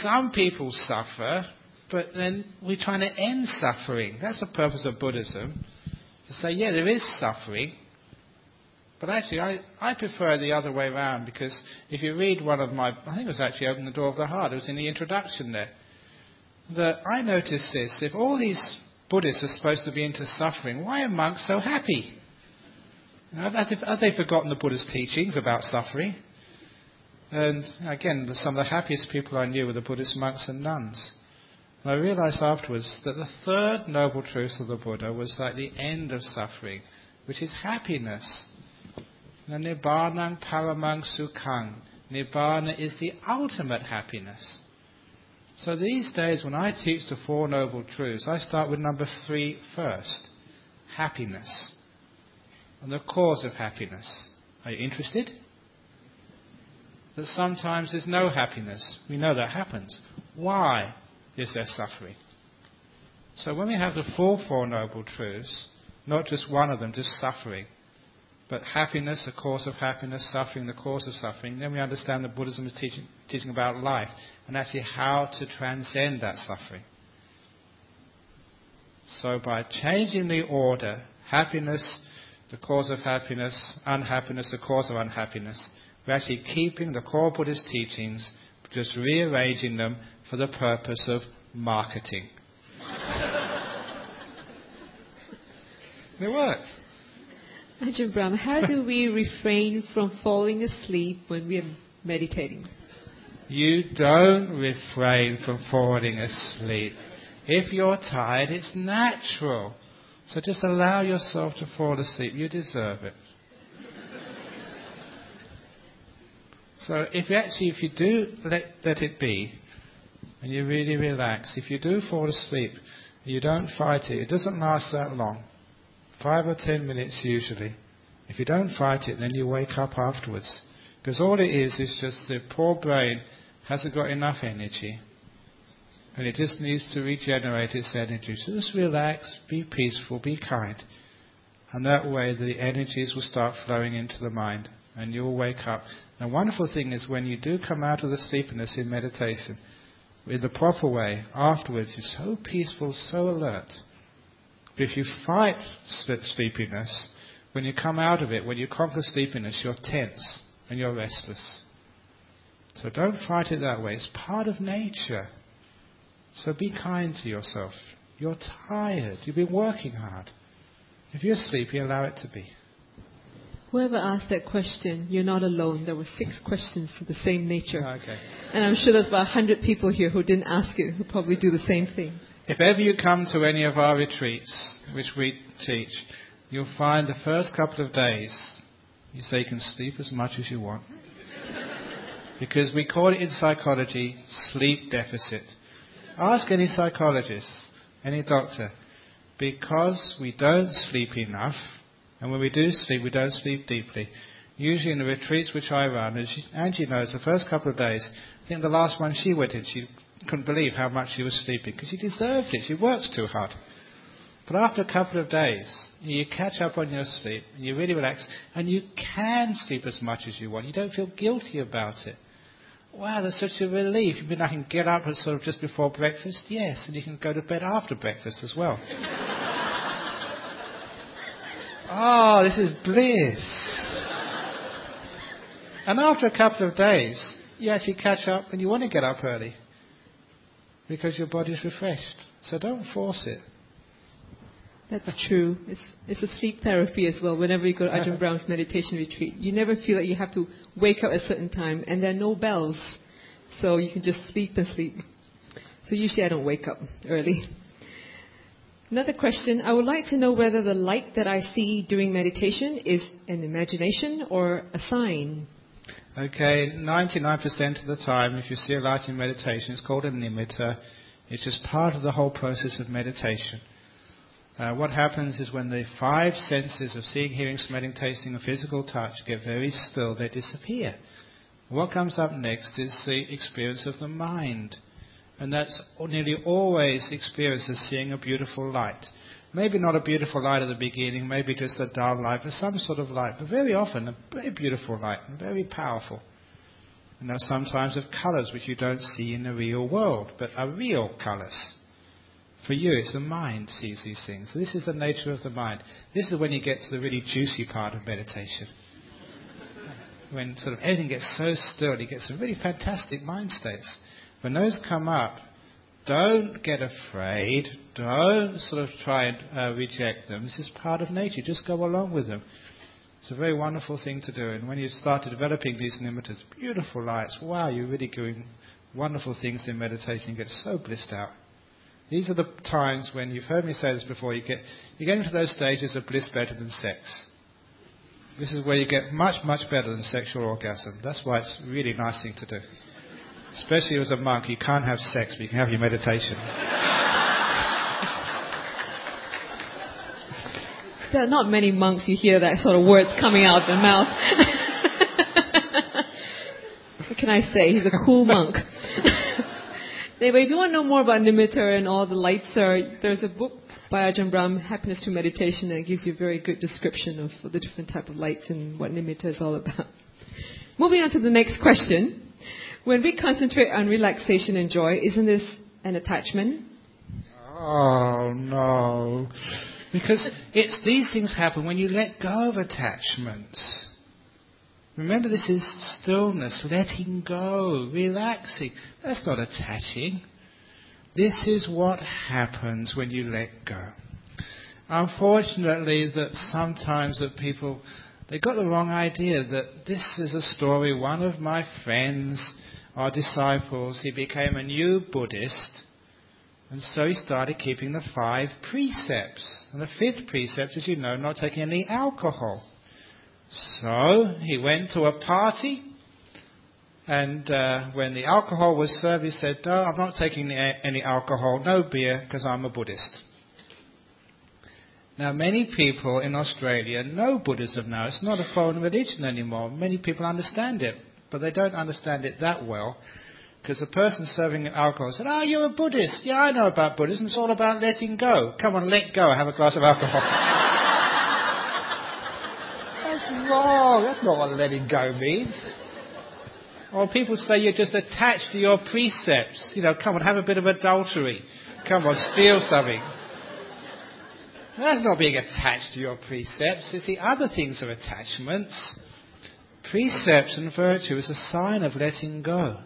some people suffer, but then we're trying to end suffering. That's the purpose of Buddhism. To say, yeah, there is suffering, but actually, I, I prefer the other way around because if you read one of my, I think it was actually Open the Door of the Heart, it was in the introduction there, that I noticed this. If all these Buddhists are supposed to be into suffering, why are monks so happy? Have have they forgotten the Buddha's teachings about suffering? And again, some of the happiest people I knew were the Buddhist monks and nuns. And I realized afterwards that the third noble truth of the Buddha was like the end of suffering, which is happiness. The Nibbana Paramang Sukhang. Nibbana is the ultimate happiness. So these days, when I teach the Four Noble Truths, I start with number three first happiness. And the cause of happiness. Are you interested? That sometimes there's no happiness. We know that happens. Why is there suffering? So when we have the full Four Noble Truths, not just one of them, just suffering, but happiness, the cause of happiness, suffering, the cause of suffering. Then we understand that Buddhism is teaching, teaching about life and actually how to transcend that suffering. So by changing the order, happiness, the cause of happiness, unhappiness, the cause of unhappiness, we're actually keeping the core Buddhist teachings, just rearranging them for the purpose of marketing. it works. Ajahn Brahm, how do we refrain from falling asleep when we are meditating? You don't refrain from falling asleep. If you're tired, it's natural. So just allow yourself to fall asleep. You deserve it. so if you actually, if you do let, let it be, and you really relax, if you do fall asleep, you don't fight it, it doesn't last that long. Five or ten minutes usually. If you don't fight it, then you wake up afterwards. Because all it is is just the poor brain hasn't got enough energy. And it just needs to regenerate its energy. So just relax, be peaceful, be kind. And that way the energies will start flowing into the mind and you'll wake up. And the wonderful thing is when you do come out of the sleepiness in meditation, in the proper way, afterwards you're so peaceful, so alert. But if you fight sleepiness, when you come out of it, when you conquer sleepiness, you're tense and you're restless. So don't fight it that way. It's part of nature. So be kind to yourself. You're tired. You've been working hard. If you're sleepy, allow it to be. Whoever asked that question, you're not alone. There were six questions of the same nature. Ah, okay. And I'm sure there's about 100 people here who didn't ask it who probably do the same thing. If ever you come to any of our retreats, which we teach, you'll find the first couple of days, you say you can sleep as much as you want. because we call it in psychology sleep deficit. Ask any psychologist, any doctor, because we don't sleep enough, and when we do sleep, we don't sleep deeply. Usually in the retreats which I run, as Angie knows, the first couple of days, I think the last one she went in, she couldn't believe how much she was sleeping because she deserved it. She works too hard. But after a couple of days, you catch up on your sleep, and you really relax, and you can sleep as much as you want. You don't feel guilty about it. Wow, that's such a relief. You mean I can get up sort of just before breakfast? Yes, and you can go to bed after breakfast as well. Oh, this is bliss. And after a couple of days, you actually catch up and you want to get up early because your body's refreshed. So don't force it. That's true. It's, it's a sleep therapy as well. Whenever you go to Ajahn *laughs* Brahm's meditation retreat, you never feel like you have to wake up at a certain time, and there are no bells, so you can just sleep and sleep. So usually I don't wake up early. Another question. I would like to know whether the light that I see during meditation is an imagination or a sign. Okay, 99% of the time, if you see a light in meditation, it's called a nimitta. It's just part of the whole process of meditation. Uh, what happens is when the five senses of seeing, hearing, smelling, tasting, and physical touch get very still, they disappear. What comes up next is the experience of the mind. And that's nearly always experienced as seeing a beautiful light. Maybe not a beautiful light at the beginning, maybe just a dull light, but some sort of light. But very often a very beautiful light and very powerful. And there are sometimes of colours which you don't see in the real world, but are real colours. For you, it's the mind sees these things. This is the nature of the mind. This is when you get to the really juicy part of meditation. when sort of everything gets so still, you get some really fantastic mind states. When those come up, don't get afraid. Don't sort of try and uh, reject them. This is part of nature. Just go along with them. It's a very wonderful thing to do. And when you start developing these nimittas, beautiful lights, wow, you're really doing wonderful things in meditation. You get so blissed out. These are the times when you've heard me say this before. You get you get into those stages of bliss better than sex. This is where you get much much better than sexual orgasm. That's why it's a really nice thing to do. Especially as a monk, you can't have sex, but you can have your meditation. There are not many monks you hear that sort of words coming out of their mouth. *laughs* what can I say? He's a cool monk. *laughs* anyway, if you want to know more about Nimitta and all the lights, are, there's a book by Ajahn Brahm, Happiness Through Meditation, that gives you a very good description of the different type of lights and what Nimitta is all about. Moving on to the next question. When we concentrate on relaxation and joy, isn't this an attachment? Oh, no. Because it's these things happen when you let go of attachments. Remember, this is stillness, letting go, relaxing. That's not attaching. This is what happens when you let go. Unfortunately, that sometimes that people they got the wrong idea that this is a story. One of my friends our disciples, he became a new Buddhist. And so he started keeping the five precepts. And the fifth precept, as you know, not taking any alcohol. So he went to a party, and uh, when the alcohol was served, he said, oh, I'm not taking any alcohol, no beer, because I'm a Buddhist. Now, many people in Australia know Buddhism now. It's not a foreign religion anymore. Many people understand it but they don't understand it that well. Because the person serving alcohol said, Oh, you're a Buddhist. Yeah, I know about Buddhism. It's all about letting go. Come on, let go. Have a glass of alcohol. *laughs* That's wrong. That's not what letting go means. Or people say you're just attached to your precepts. You know, come on, have a bit of adultery. Come on, steal something. That's not being attached to your precepts. It's the other things of attachments precepts and virtue is a sign of letting go.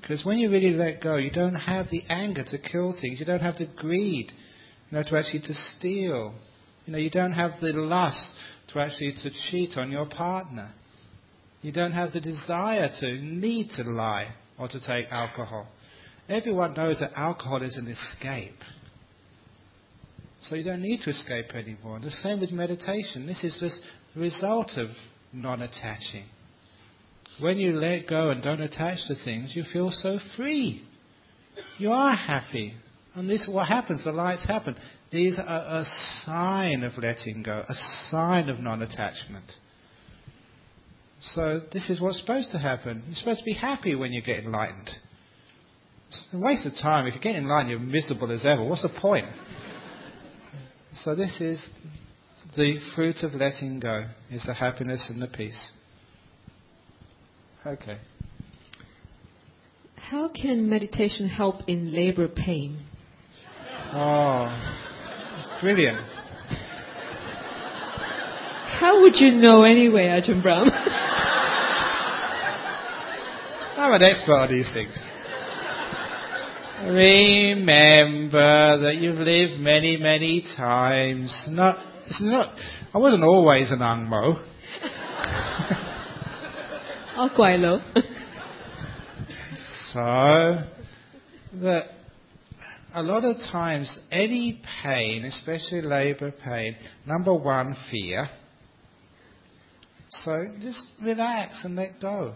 Because when you really let go, you don't have the anger to kill things. You don't have the greed, you know, to actually to steal. You know, you don't have the lust to actually to cheat on your partner. You don't have the desire to need to lie or to take alcohol. Everyone knows that alcohol is an escape. So you don't need to escape anymore. The same with meditation. This is just result of non attaching. When you let go and don't attach to things, you feel so free. You are happy. And this is what happens, the lights happen. These are a sign of letting go, a sign of non attachment. So this is what's supposed to happen. You're supposed to be happy when you get enlightened. It's a waste of time. If you get enlightened, you're miserable as ever. What's the point? So this is the fruit of letting go is the happiness and the peace. Okay. How can meditation help in labor pain? Oh, it's brilliant. How would you know anyway, Ajahn Brahm? *laughs* I'm an expert on these things. Remember that you've lived many, many times. Not it's not, I wasn't always an Ang Mo. oh, quite low. so, that a lot of times, any pain, especially labor pain, number one, fear. So just relax and let go.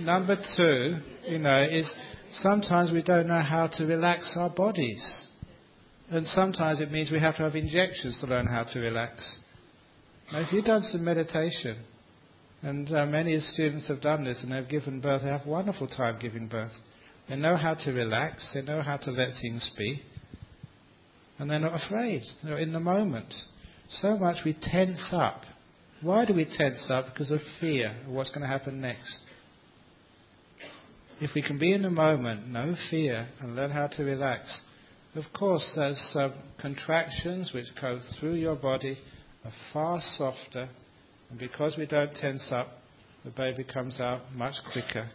Number two, you know, is sometimes we don't know how to relax our bodies. And sometimes it means we have to have injections to learn how to relax. Now, if you've done some meditation, and uh, many students have done this and they've given birth, they have a wonderful time giving birth. They know how to relax, they know how to let things be, and they're not afraid. They're in the moment. So much we tense up. Why do we tense up? Because of fear of what's going to happen next. If we can be in the moment, no fear, and learn how to relax, of course, those contractions which go through your body are far softer, and because we don't tense up, the baby comes out much quicker.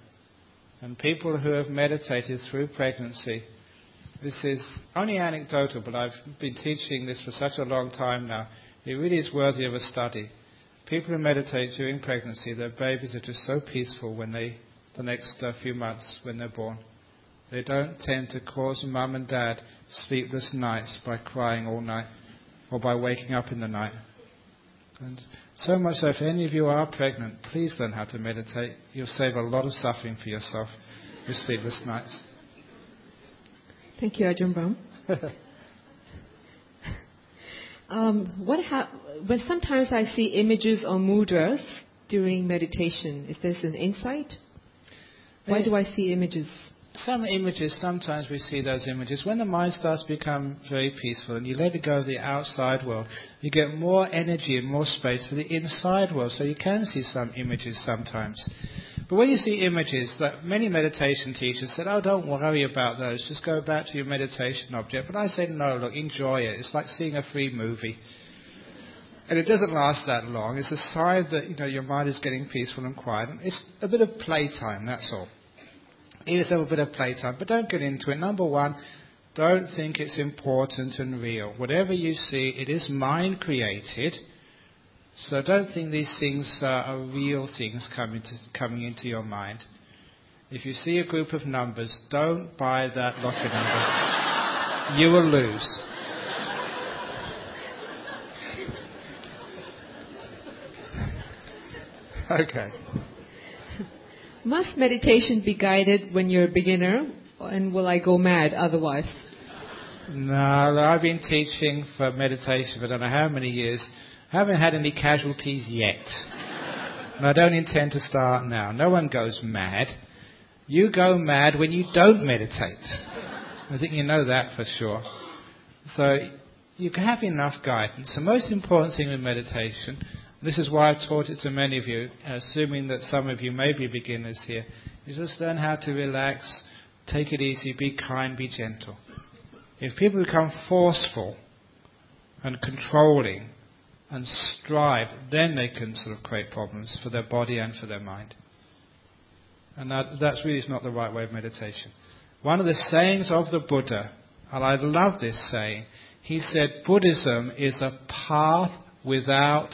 And people who have meditated through pregnancy, this is only anecdotal, but I've been teaching this for such a long time now. It really is worthy of a study. People who meditate during pregnancy, their babies are just so peaceful when they, the next uh, few months when they're born. They don't tend to cause mum and dad sleepless nights by crying all night or by waking up in the night. And so much so, if any of you are pregnant, please learn how to meditate. You'll save a lot of suffering for yourself with sleepless nights. Thank you, Ajahn Brahm. *laughs* um, what ha- but sometimes I see images or mudras during meditation. Is this an insight? Why do I see images? Some images, sometimes we see those images. When the mind starts to become very peaceful and you let it go of the outside world, you get more energy and more space for the inside world. So you can see some images sometimes. But when you see images, that many meditation teachers said, oh, don't worry about those. Just go back to your meditation object. But I said, no, look, enjoy it. It's like seeing a free movie. And it doesn't last that long. It's a sign that, you know, your mind is getting peaceful and quiet. It's a bit of playtime, that's all. Yourself a bit of playtime, but don't get into it. Number one, don't think it's important and real. Whatever you see, it is mind created. So don't think these things are real things coming, to, coming into your mind. If you see a group of numbers, don't buy that lottery number. you will lose. *laughs* okay. Must meditation be guided when you're a beginner, and will I go mad otherwise? No, I've been teaching for meditation for I don't know how many years. I haven't had any casualties yet. and I don't intend to start now. No one goes mad. You go mad when you don't meditate. I think you know that for sure. So you can have enough guidance. The most important thing with meditation this is why I've taught it to many of you, assuming that some of you may be beginners here. You just learn how to relax, take it easy, be kind, be gentle. If people become forceful and controlling and strive, then they can sort of create problems for their body and for their mind. And that, that's really not the right way of meditation. One of the sayings of the Buddha, and I love this saying, he said, Buddhism is a path without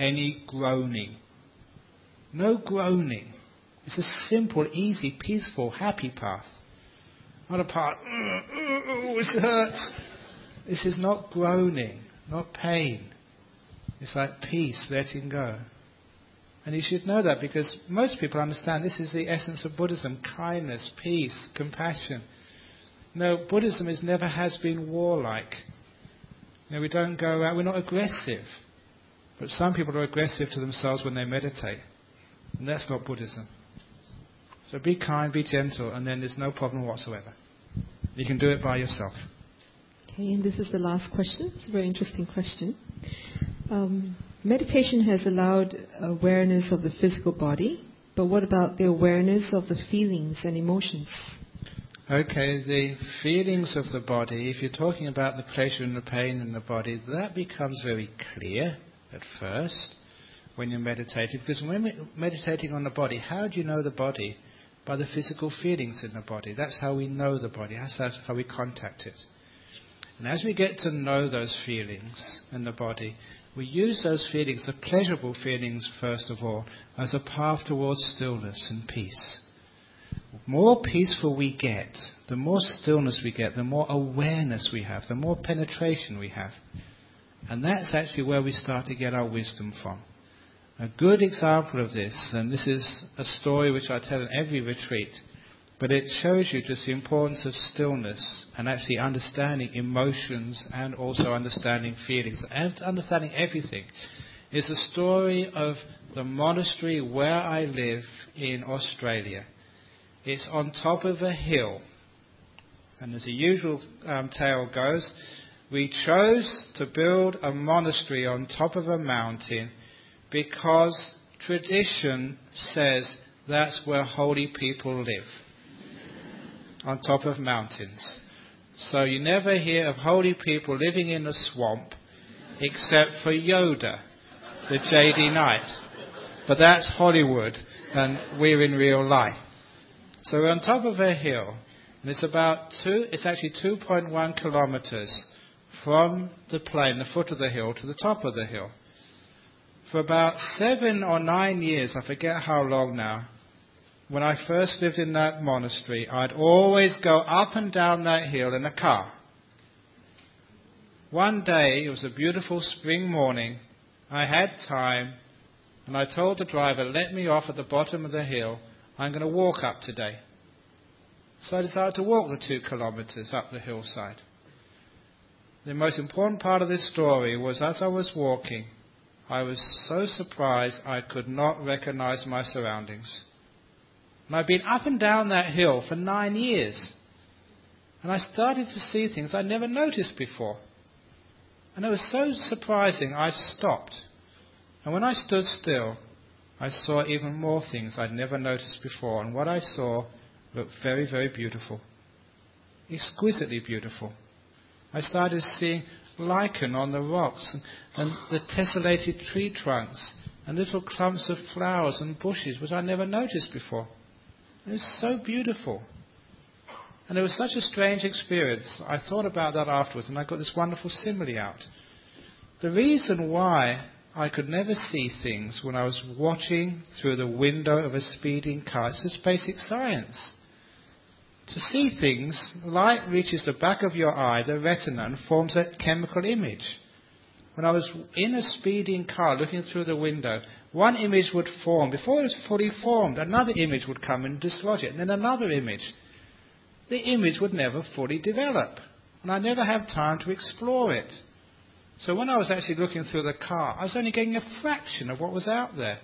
any groaning. No groaning. It's a simple, easy, peaceful, happy path. Not a path, mm, mm, mm, oh, it hurts. This is not groaning, not pain. It's like peace, letting go. And you should know that because most people understand this is the essence of Buddhism kindness, peace, compassion. No, Buddhism is never has been warlike. Know, we don't go out, we're not aggressive. But some people are aggressive to themselves when they meditate. And that's not Buddhism. So be kind, be gentle, and then there's no problem whatsoever. You can do it by yourself. Okay, and this is the last question. It's a very interesting question. Um, meditation has allowed awareness of the physical body, but what about the awareness of the feelings and emotions? Okay, the feelings of the body, if you're talking about the pleasure and the pain in the body, that becomes very clear at first when you're meditating. Because when we're meditating on the body, how do you know the body? By the physical feelings in the body. That's how we know the body. That's how we contact it. And as we get to know those feelings in the body, we use those feelings, the pleasurable feelings first of all, as a path towards stillness and peace. The more peaceful we get, the more stillness we get, the more awareness we have, the more penetration we have. And that's actually where we start to get our wisdom from. A good example of this, and this is a story which I tell in every retreat, but it shows you just the importance of stillness and actually understanding emotions and also understanding feelings and understanding everything. It's a story of the monastery where I live in Australia. It's on top of a hill. And as the usual um, tale goes, we chose to build a monastery on top of a mountain because tradition says that's where holy people live on top of mountains. So you never hear of holy people living in a swamp except for Yoda, the Jedi Knight. But that's Hollywood, and we're in real life. So we're on top of a hill, and it's about two, it's actually 2.1 kilometers from the plain, the foot of the hill, to the top of the hill. For about seven or nine years, I forget how long now, when I first lived in that monastery, I'd always go up and down that hill in a car. One day, it was a beautiful spring morning, I had time, and I told the driver, let me off at the bottom of the hill. I'm going to walk up today. So I decided to walk the two kilometers up the hillside. The most important part of this story was as I was walking, I was so surprised I could not recognize my surroundings. And I've been up and down that hill for nine years. And I started to see things I'd never noticed before. And it was so surprising, I stopped. And when I stood still, I saw even more things I'd never noticed before. And what I saw looked very, very beautiful. Exquisitely beautiful. I started seeing lichen on the rocks and, and the tessellated tree trunks and little clumps of flowers and bushes which I never noticed before. It was so beautiful. And it was such a strange experience. I thought about that afterwards and I got this wonderful simile out. The reason why I could never see things when I was watching through the window of a speeding car, it's just basic science. To see things, light reaches the back of your eye, the retina, and forms a chemical image. When I was in a speeding car looking through the window, one image would form. Before it was fully formed, another image would come and dislodge it, and then another image. The image would never fully develop, and I never have time to explore it. So when I was actually looking through the car, I was only getting a fraction of what was out there.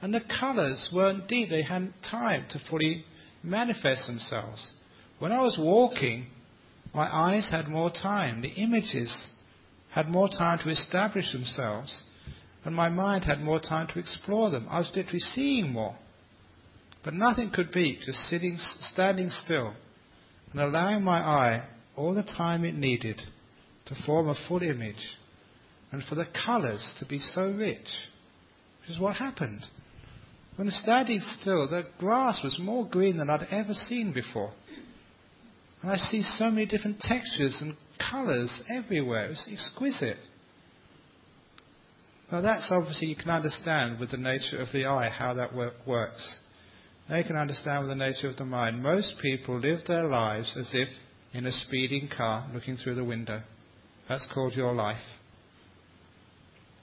And the colours weren't deep, they hadn't time to fully manifest themselves. When I was walking, my eyes had more time. The images had more time to establish themselves and my mind had more time to explore them. I was literally seeing more. But nothing could beat just sitting, standing still and allowing my eye all the time it needed to form a full image and for the colours to be so rich, which is what happened. When standing still, the grass was more green than I'd ever seen before. And I see so many different textures and colours everywhere. It's exquisite. Now that's obviously you can understand with the nature of the eye how that work works. Now you can understand with the nature of the mind. Most people live their lives as if in a speeding car looking through the window. That's called your life.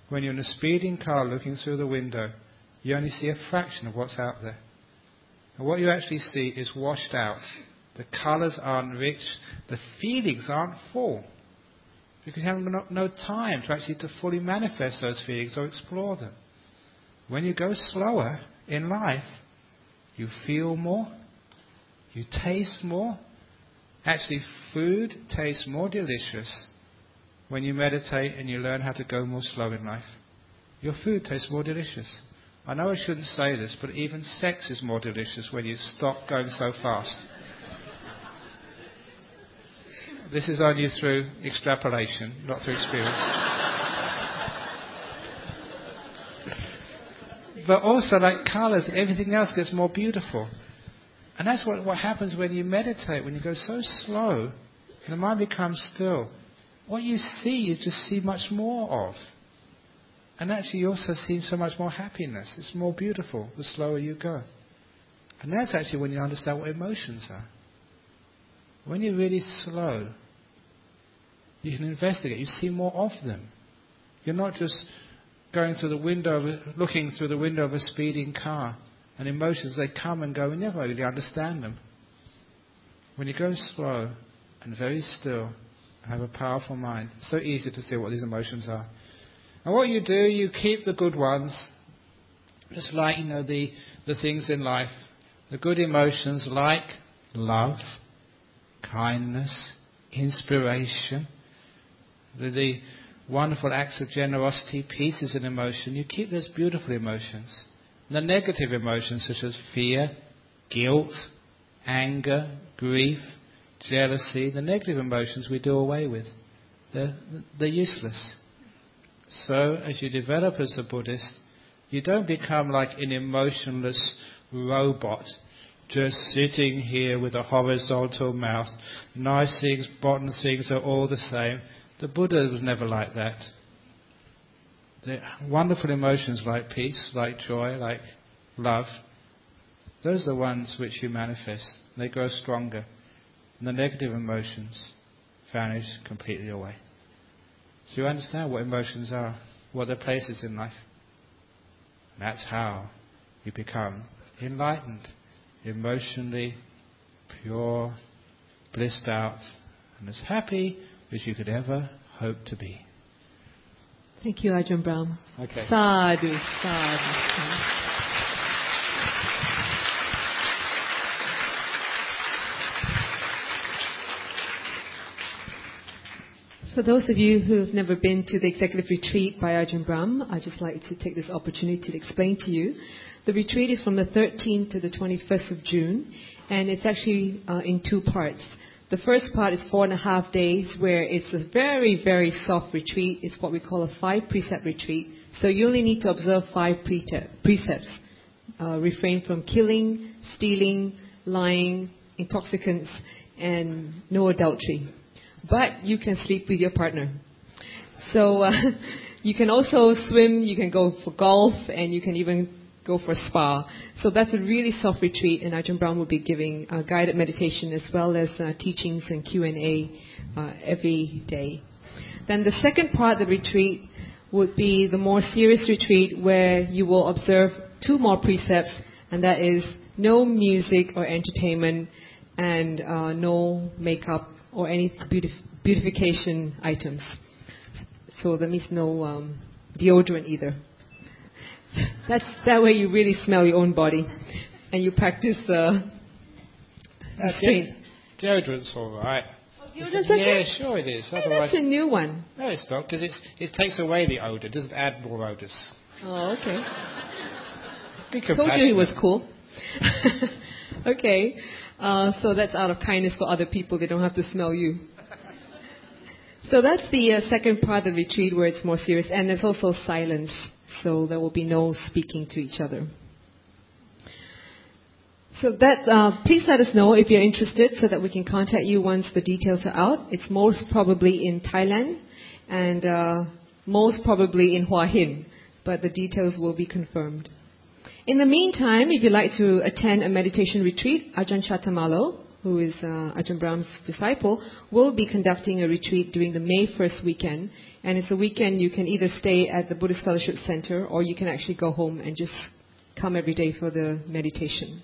When you're in a speeding car looking through the window, you only see a fraction of what's out there. And what you actually see is washed out. The colours aren't rich, the feelings aren't full because you have no, no time to actually to fully manifest those feelings or explore them. When you go slower in life, you feel more, you taste more. Actually, food tastes more delicious when you meditate and you learn how to go more slow in life. Your food tastes more delicious. I know I shouldn't say this, but even sex is more delicious when you stop going so fast. This is only through extrapolation, not through experience. but also, like colours, everything else gets more beautiful. And that's what, what happens when you meditate, when you go so slow, and the mind becomes still. What you see, you just see much more of. And actually, you also see so much more happiness. It's more beautiful the slower you go. And that's actually when you understand what emotions are. When you're really slow, you can investigate. You see more of them. You're not just going through the window, of looking through the window of a speeding car. And emotions, they come and go. We never really understand them. When you go slow and very still, and have a powerful mind, it's so easy to see what these emotions are. And what you do, you keep the good ones, just like you know the the things in life, the good emotions like love, kindness, inspiration, the, wonderful acts of generosity, peace is an emotion. You keep those beautiful emotions. And the negative emotions such as fear, guilt, anger, grief, jealousy, the negative emotions we do away with. They're, they're useless. So, as you develop as a Buddhist, you don't become like an emotionless robot just sitting here with a horizontal mouth. Nice things, bottom things are all the same. The Buddha was never like that. The wonderful emotions like peace, like joy, like love, those are the ones which you manifest. They grow stronger. And the negative emotions vanish completely away. So you understand what emotions are, what their places in life. And that's how you become enlightened emotionally pure, blissed out, and as happy as you could ever hope to be. Thank you, Ajahn Brahm. Okay. Sadhu, sadhu. For those of you who've never been to the executive retreat by Ajahn Brahm, I'd just like to take this opportunity to explain to you the retreat is from the 13th to the 21st of June, and it's actually uh, in two parts. The first part is four and a half days, where it's a very, very soft retreat. It's what we call a five precept retreat. So you only need to observe five precepts. Uh, refrain from killing, stealing, lying, intoxicants, and no adultery. But you can sleep with your partner. So uh, *laughs* you can also swim, you can go for golf, and you can even go for a spa. So that's a really soft retreat, and Ajahn Brahm will be giving uh, guided meditation as well as uh, teachings and Q&A uh, every day. Then the second part of the retreat would be the more serious retreat where you will observe two more precepts, and that is no music or entertainment and uh, no makeup or any beautif- beautification items. So that means no um, deodorant either. That's that way you really smell your own body, and you practice uh, restraint. Deodorant's all right. Oh, deodorant's okay. Yeah, sure it is. Hey, that's a new one. No, it's not because it's it takes away the odor. It doesn't add more odors. Oh, okay. Be Told you he was cool. *laughs* okay, uh, so that's out of kindness for other people. They don't have to smell you. So that's the uh, second part of the retreat where it's more serious, and there's also silence so there will be no speaking to each other. So that, uh, please let us know if you're interested so that we can contact you once the details are out. It's most probably in Thailand and uh, most probably in Hua Hin, but the details will be confirmed. In the meantime, if you'd like to attend a meditation retreat, Ajahn Chatamalo, who is uh, Ajahn Brahm's disciple, will be conducting a retreat during the May 1st weekend. And it's a weekend you can either stay at the Buddhist Fellowship Center or you can actually go home and just come every day for the meditation.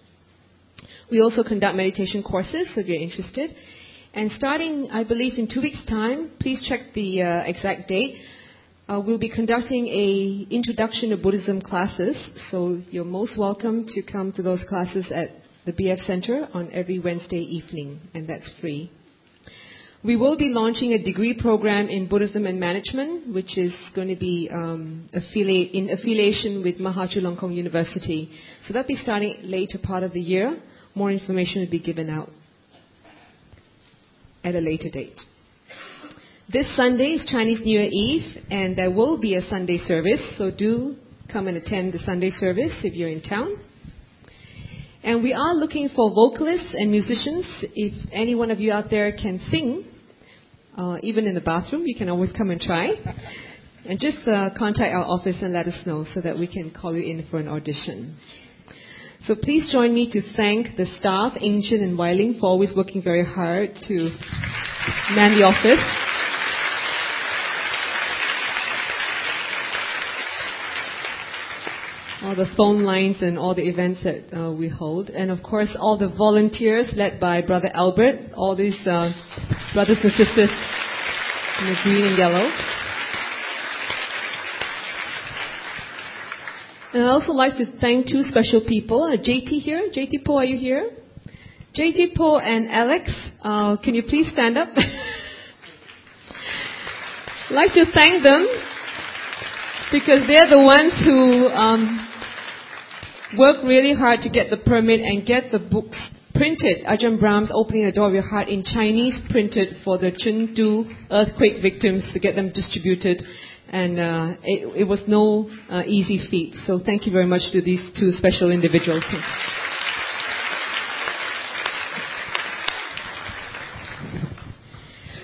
We also conduct meditation courses, so if you're interested. And starting, I believe, in two weeks' time, please check the uh, exact date. Uh, we'll be conducting a introduction to Buddhism classes, so you're most welcome to come to those classes at the BF Center on every Wednesday evening, and that's free. We will be launching a degree program in Buddhism and Management, which is going to be um, affiliate, in affiliation with Mahachulalongkorn University. So that'll be starting later part of the year. More information will be given out at a later date. This Sunday is Chinese New Year Eve, and there will be a Sunday service, so do come and attend the Sunday service if you're in town. And we are looking for vocalists and musicians. If any one of you out there can sing, uh, even in the bathroom, you can always come and try. And just uh, contact our office and let us know so that we can call you in for an audition. So please join me to thank the staff, Ancient and Weiling, for always working very hard to man the office. All the phone lines and all the events that uh, we hold. And of course, all the volunteers led by Brother Albert, all these uh, brothers and sisters in the green and yellow. And I'd also like to thank two special people. Uh, JT here. JT Po, are you here? JT Po and Alex, uh, can you please stand up? I'd *laughs* like to thank them because they're the ones who um, work really hard to get the permit and get the books printed. Ajahn Brahm's opening the door of your heart in Chinese printed for the Chengdu earthquake victims to get them distributed. And uh, it, it, was no uh, easy feat. So thank you very much to these two special individuals.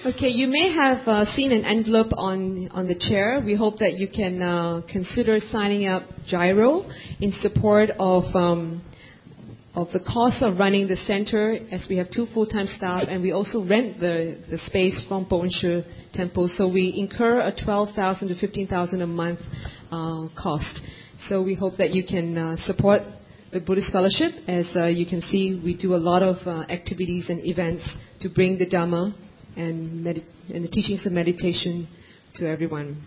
Okay, you may have uh, seen an envelope on, on the chair. We hope that you can uh, consider signing up GIRO in support of, um, of the cost of running the center as we have two full-time staff and we also rent the, the space from Poh Ern Temple. So we incur a 12000 to 15000 a month uh, cost. So we hope that you can uh, support the Buddhist Fellowship. As uh, you can see, we do a lot of uh, activities and events to bring the Dhamma and, med- and the teachings of meditation to everyone.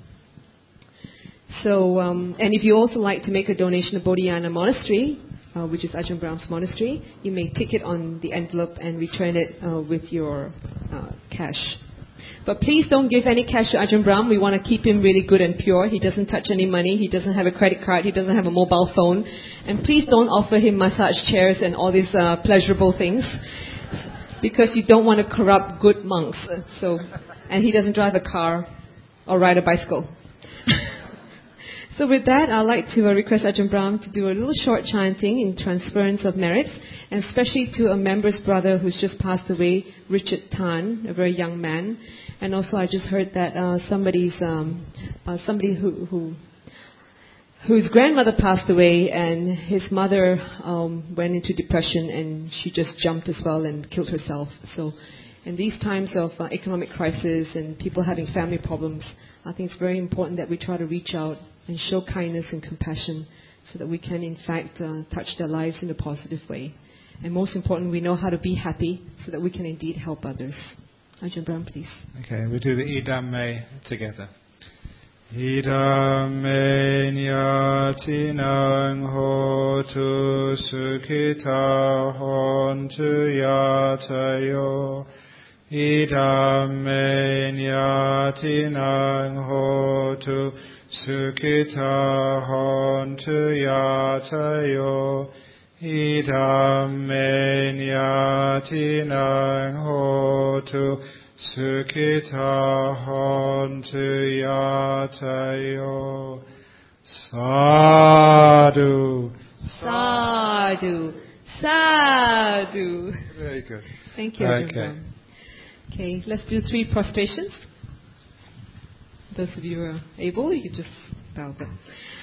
So, um, and if you also like to make a donation to Bodhinyana Monastery, uh, which is Ajahn Brahm's monastery, you may tick it on the envelope and return it uh, with your uh, cash. But please don't give any cash to Ajahn Brahm. We want to keep him really good and pure. He doesn't touch any money. He doesn't have a credit card. He doesn't have a mobile phone. And please don't offer him massage chairs and all these uh, pleasurable things because you don't want to corrupt good monks. So, and he doesn't drive a car or ride a bicycle. *laughs* so with that, I'd like to uh, request Ajahn Brahm to do a little short chanting in transference of merits, and especially to a member's brother who's just passed away, Richard Tan, a very young man. And also, I just heard that uh, somebody's um, uh, somebody who, who whose grandmother passed away, and his mother um, went into depression, and she just jumped as well and killed herself. So, in these times of uh, economic crisis and people having family problems, I think it's very important that we try to reach out and show kindness and compassion, so that we can, in fact, uh, touch their lives in a positive way. And most important, we know how to be happy, so that we can indeed help others. Ajahn Brahm, please. Okay, we do the Idam together. Idamenyatinang hotu sukita hontu yatayo. Idamenyatinang hotu sukita hontu yatayo. Idamenyatinang hotu sukita hontu yatayo. Sadhu. Sadhu. Sadhu. Very good. Thank you. Okay. Okay, let's do three prostrations. Those of you who are able, you can just bow.